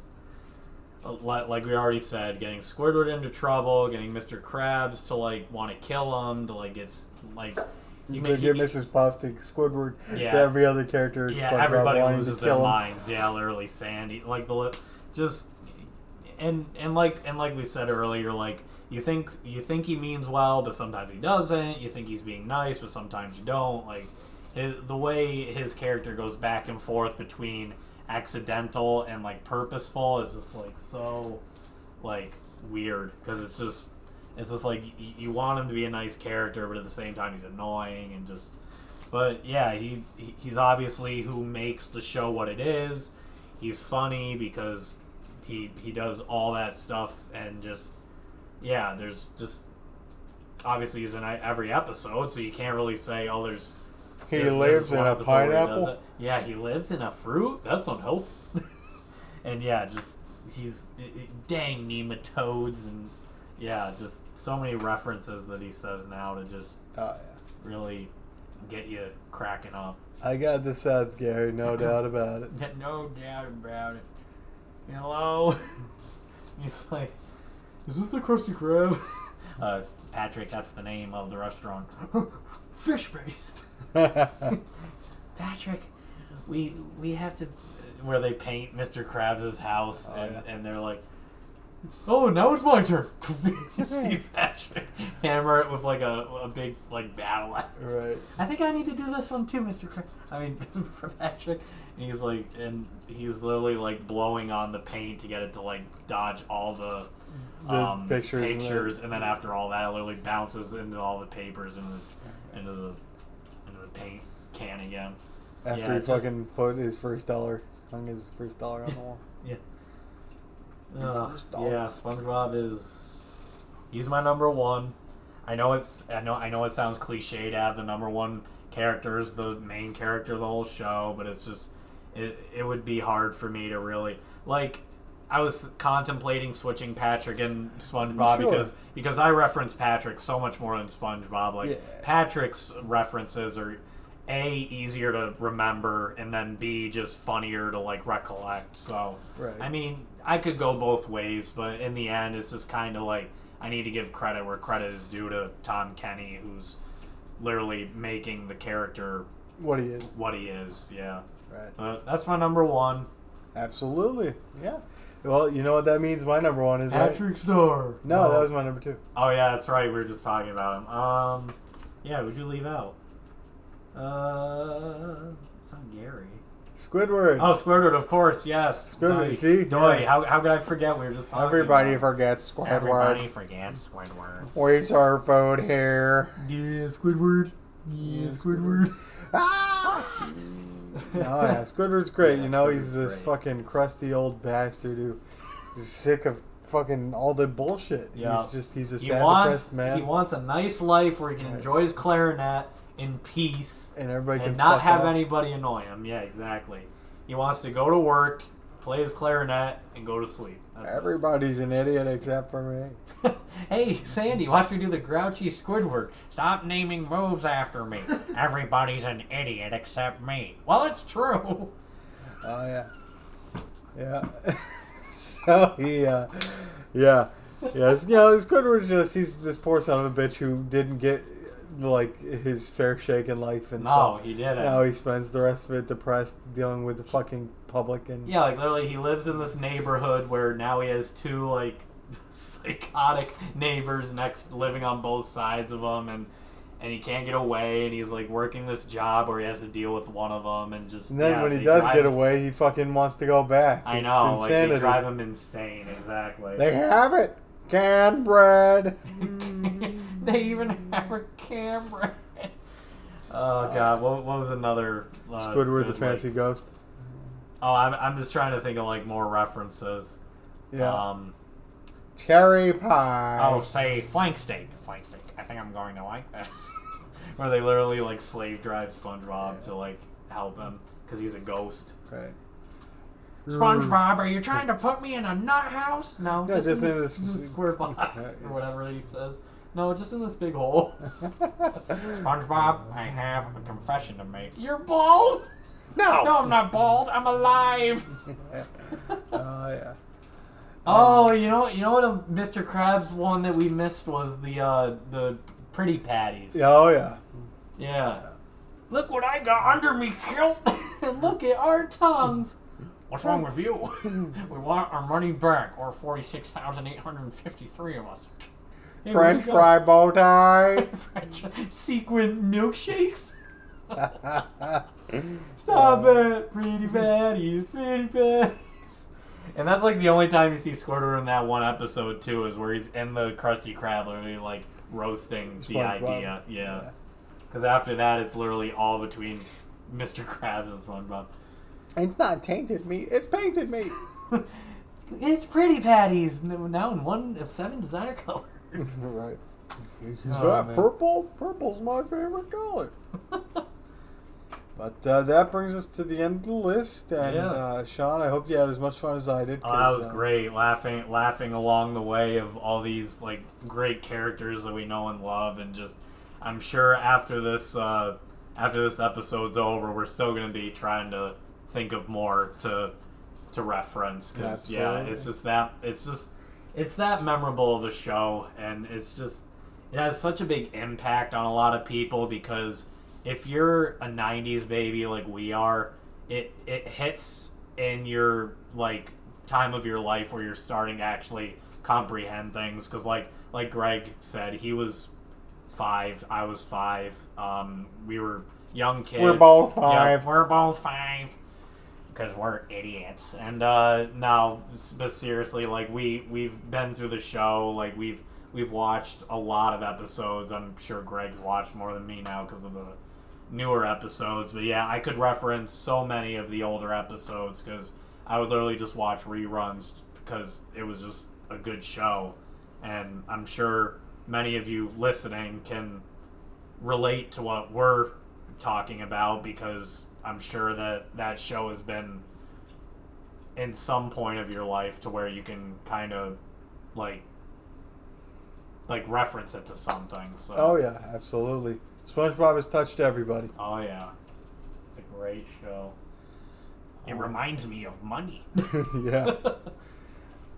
uh, like we already said, getting Squidward into trouble, getting Mr. Krabs to like want to kill him, to like it's like You make- could get he- Mrs. Puff to Squidward Yeah. to every other character. yeah, SpongeBob everybody loses their minds. Yeah, literally Sandy, like the just and and like and like we said earlier, like you think you think he means well, but sometimes he doesn't. You think he's being nice, but sometimes you don't. Like his, the way his character goes back and forth between accidental and like purposeful is just like so like weird because it's just it's just like y- you want him to be a nice character, but at the same time he's annoying and just. But yeah, he he- he's obviously who makes the show what it is. He's funny because he he does all that stuff and just yeah, there's just obviously he's in every episode, so you can't really say, oh, there's. He this- this lives is in a where he pineapple. Yeah, he lives in a fruit. That's unhealthy. and yeah, just he's i- i- dang nematodes and yeah, just so many references that he says now to just Oh, really get you cracking up. I got the suds, Gary. No doubt about it. No doubt about it. Hello. He's like, is this the Krusty Krab? Uh, Patrick, that's the name of the restaurant. Fish based. Patrick, we we have to where they paint Mr. Krabs' house Oh, and, yeah. and they're like Oh, now it's my turn. you see Patrick hammer it with like a, a big like battle axe. right. I think I need to do this one too, Mr. Krabs. I mean, for Patrick. And he's like, and he's literally like blowing on the paint to get it to like dodge all the, The um, pictures and pictures, and then after all that, it literally bounces into all the papers and the, into the into the paint can again. After Yeah, he it's just- fucking put his first dollar, hung his first dollar on the wall. Yeah. Uh, yeah, SpongeBob is he's my number one. I know it's I know I know it sounds cliche to have the number one character as the main character of the whole show, but it's just it it would be hard for me to really like I was contemplating switching Patrick and SpongeBob Sure. because because I reference Patrick so much more than SpongeBob. Like Yeah. Patrick's references are a easier to remember and then b just funnier to like recollect. So Right. I mean, I could go both ways, but in the end, it's just kind of like I need to give credit where credit is due to Tom Kenny, who's literally making the character What he is. what he is. Yeah, Right. but that's my number one. Absolutely. Yeah. Well, you know what that means. My number one is right. Patrick Star. No, that was my number two. Oh yeah, that's right. We were just talking about him. Um, yeah, would you leave out? Uh, it's not Gary. Squidward. Oh, Squidward, of course, yes. Squidward, Doy. see? Doy. Yeah. How, how could I forget? We were just talking. Everybody about forgets. Squidward. Everybody forgets Squidward. Where's our food here? Yeah, Squidward. Yeah, Squidward. Ah! oh yeah, Squidward's great. Yeah, you know, Squidward's he's this great. fucking crusty old bastard who is sick of fucking all the bullshit. Yeah. He's just he's a He sad, wants depressed man, he wants a nice life where he can Right. enjoy his clarinet in peace and everybody and not have off. anybody annoy him. Yeah, exactly. He wants to go to work, play his clarinet, and go to sleep. That's it. Everybody's an idiot except for me. hey, Sandy, watch me do the grouchy Squidward. Stop naming moves after me. Everybody's an idiot except me. Well, it's true. Oh yeah, yeah. so he, uh, yeah, yes. You know, Squidward's just he's this poor son of a bitch who didn't get like his fair shake in life, and No, so he didn't. now he spends the rest of it depressed, dealing with the fucking public and Yeah, like literally, he lives in this neighborhood where now he has two like psychotic neighbors next, living on both sides of him, and and he can't get away, and he's like working this job where he has to deal with one of them, and just And then yeah, when he does get him- away, he fucking wants to go back. I It's know, like insanity. they drive him insane. Exactly. They have it. Canned bread. they even have a camera. Oh god, what, what was another? Uh, Squidward the fancy like- ghost. oh, I'm, I'm just trying to think of like more references. Yeah. Um, Cherry pie. Oh, say flank steak. Flank steak. I think I'm going to like this. Where they literally like slave drive SpongeBob to like help him because he's a ghost. Right. SpongeBob, are you trying to put me in a nut house? No, No, just, just in in this, this- this square box Yeah. or whatever he says. No, just in this big hole. SpongeBob, I have a confession to make. You're bald? no. No, I'm not bald. I'm alive. Oh yeah. Oh, you know, you know what? A Mr. Krabs one that we missed was the uh, the pretty patties. Yeah, Oh yeah. Yeah. Look what I got under me kilt. and look at our tongues. What's wrong with you? we want our money back, or forty-six thousand eight hundred and fifty-three of us. Here French fry bow ties. French sequin milkshakes. Stop uh. it, pretty baddies, pretty baddies. And that's like the only time you see Squidward in that one episode too, is where he's in the Krusty Krab, literally like roasting the SpongeBob. idea. Yeah. Because after that, it's literally all between Mr. Krabs and SpongeBob. It's not tainted meat. It's painted meat. it's pretty patties now in one of seven designer colors. right. Is Oh, that man. purple? Purple's my favorite color. but uh, that brings us to the end of the list. And Yeah. uh, Shaun, I hope you had as much fun as I did. Oh, that 'cause, was uh, great. Laughing, laughing along the way of all these like great characters that we know and love, and just I'm sure after this, uh, after this episode's over, we're still gonna be trying to think of more to to reference because yeah, it's just that it's just it's that memorable of a show, and it's just it has such a big impact on a lot of people because if you're a 90s baby like we are it it hits in your like time of your life where you're starting to actually comprehend things because like like greg said he was five i was five um we were young kids. We're both Yeah, five. we're both five because we're idiots. And uh, now, but seriously, like we we've been through the show, like we've we've watched a lot of episodes. I'm sure Greg's watched more than me now because of the newer episodes. But yeah, I could reference so many of the older episodes because I would literally just watch reruns because it was just a good show, and I'm sure many of you listening can relate to what we're talking about because I'm sure that that show has been in some point of your life to where you can kind of like like reference it to something. So Oh yeah, absolutely. SpongeBob has touched everybody. Oh yeah. It's a great show. It reminds me of money. yeah.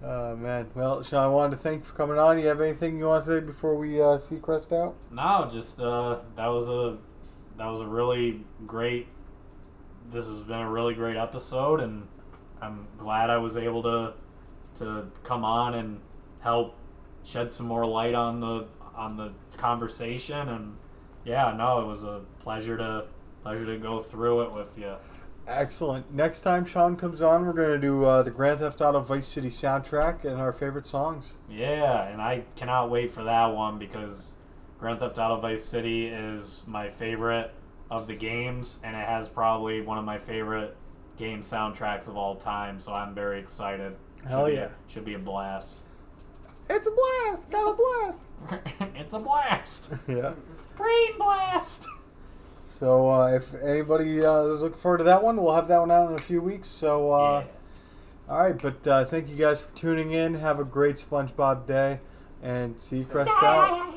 Oh man. Well, Shaun, I wanted to thank you for coming on. You have anything you want to say before we uh, see Crest out? No, just uh, that was a that was a really great. This has been a really great episode, and I'm glad I was able to to come on and help shed some more light on the on the conversation. And yeah, no, it was a pleasure to pleasure to go through it with you. Excellent. Next time Shaun comes on, we're going to do uh, the Grand Theft Auto Vice City soundtrack and our favorite songs. Yeah, and I cannot wait for that one because Grand Theft Auto Vice City is my favorite of the games, and it has probably one of my favorite game soundtracks of all time. So I'm very excited. Hell Should be yeah. a- should be a blast. It's a blast! Got a blast! it's a blast. yeah. Brain blast. So uh, if anybody uh, is looking forward to that one, we'll have that one out in a few weeks. So uh, Yeah. all right, but uh, thank you guys for tuning in. Have a great SpongeBob day, and see you Crest out.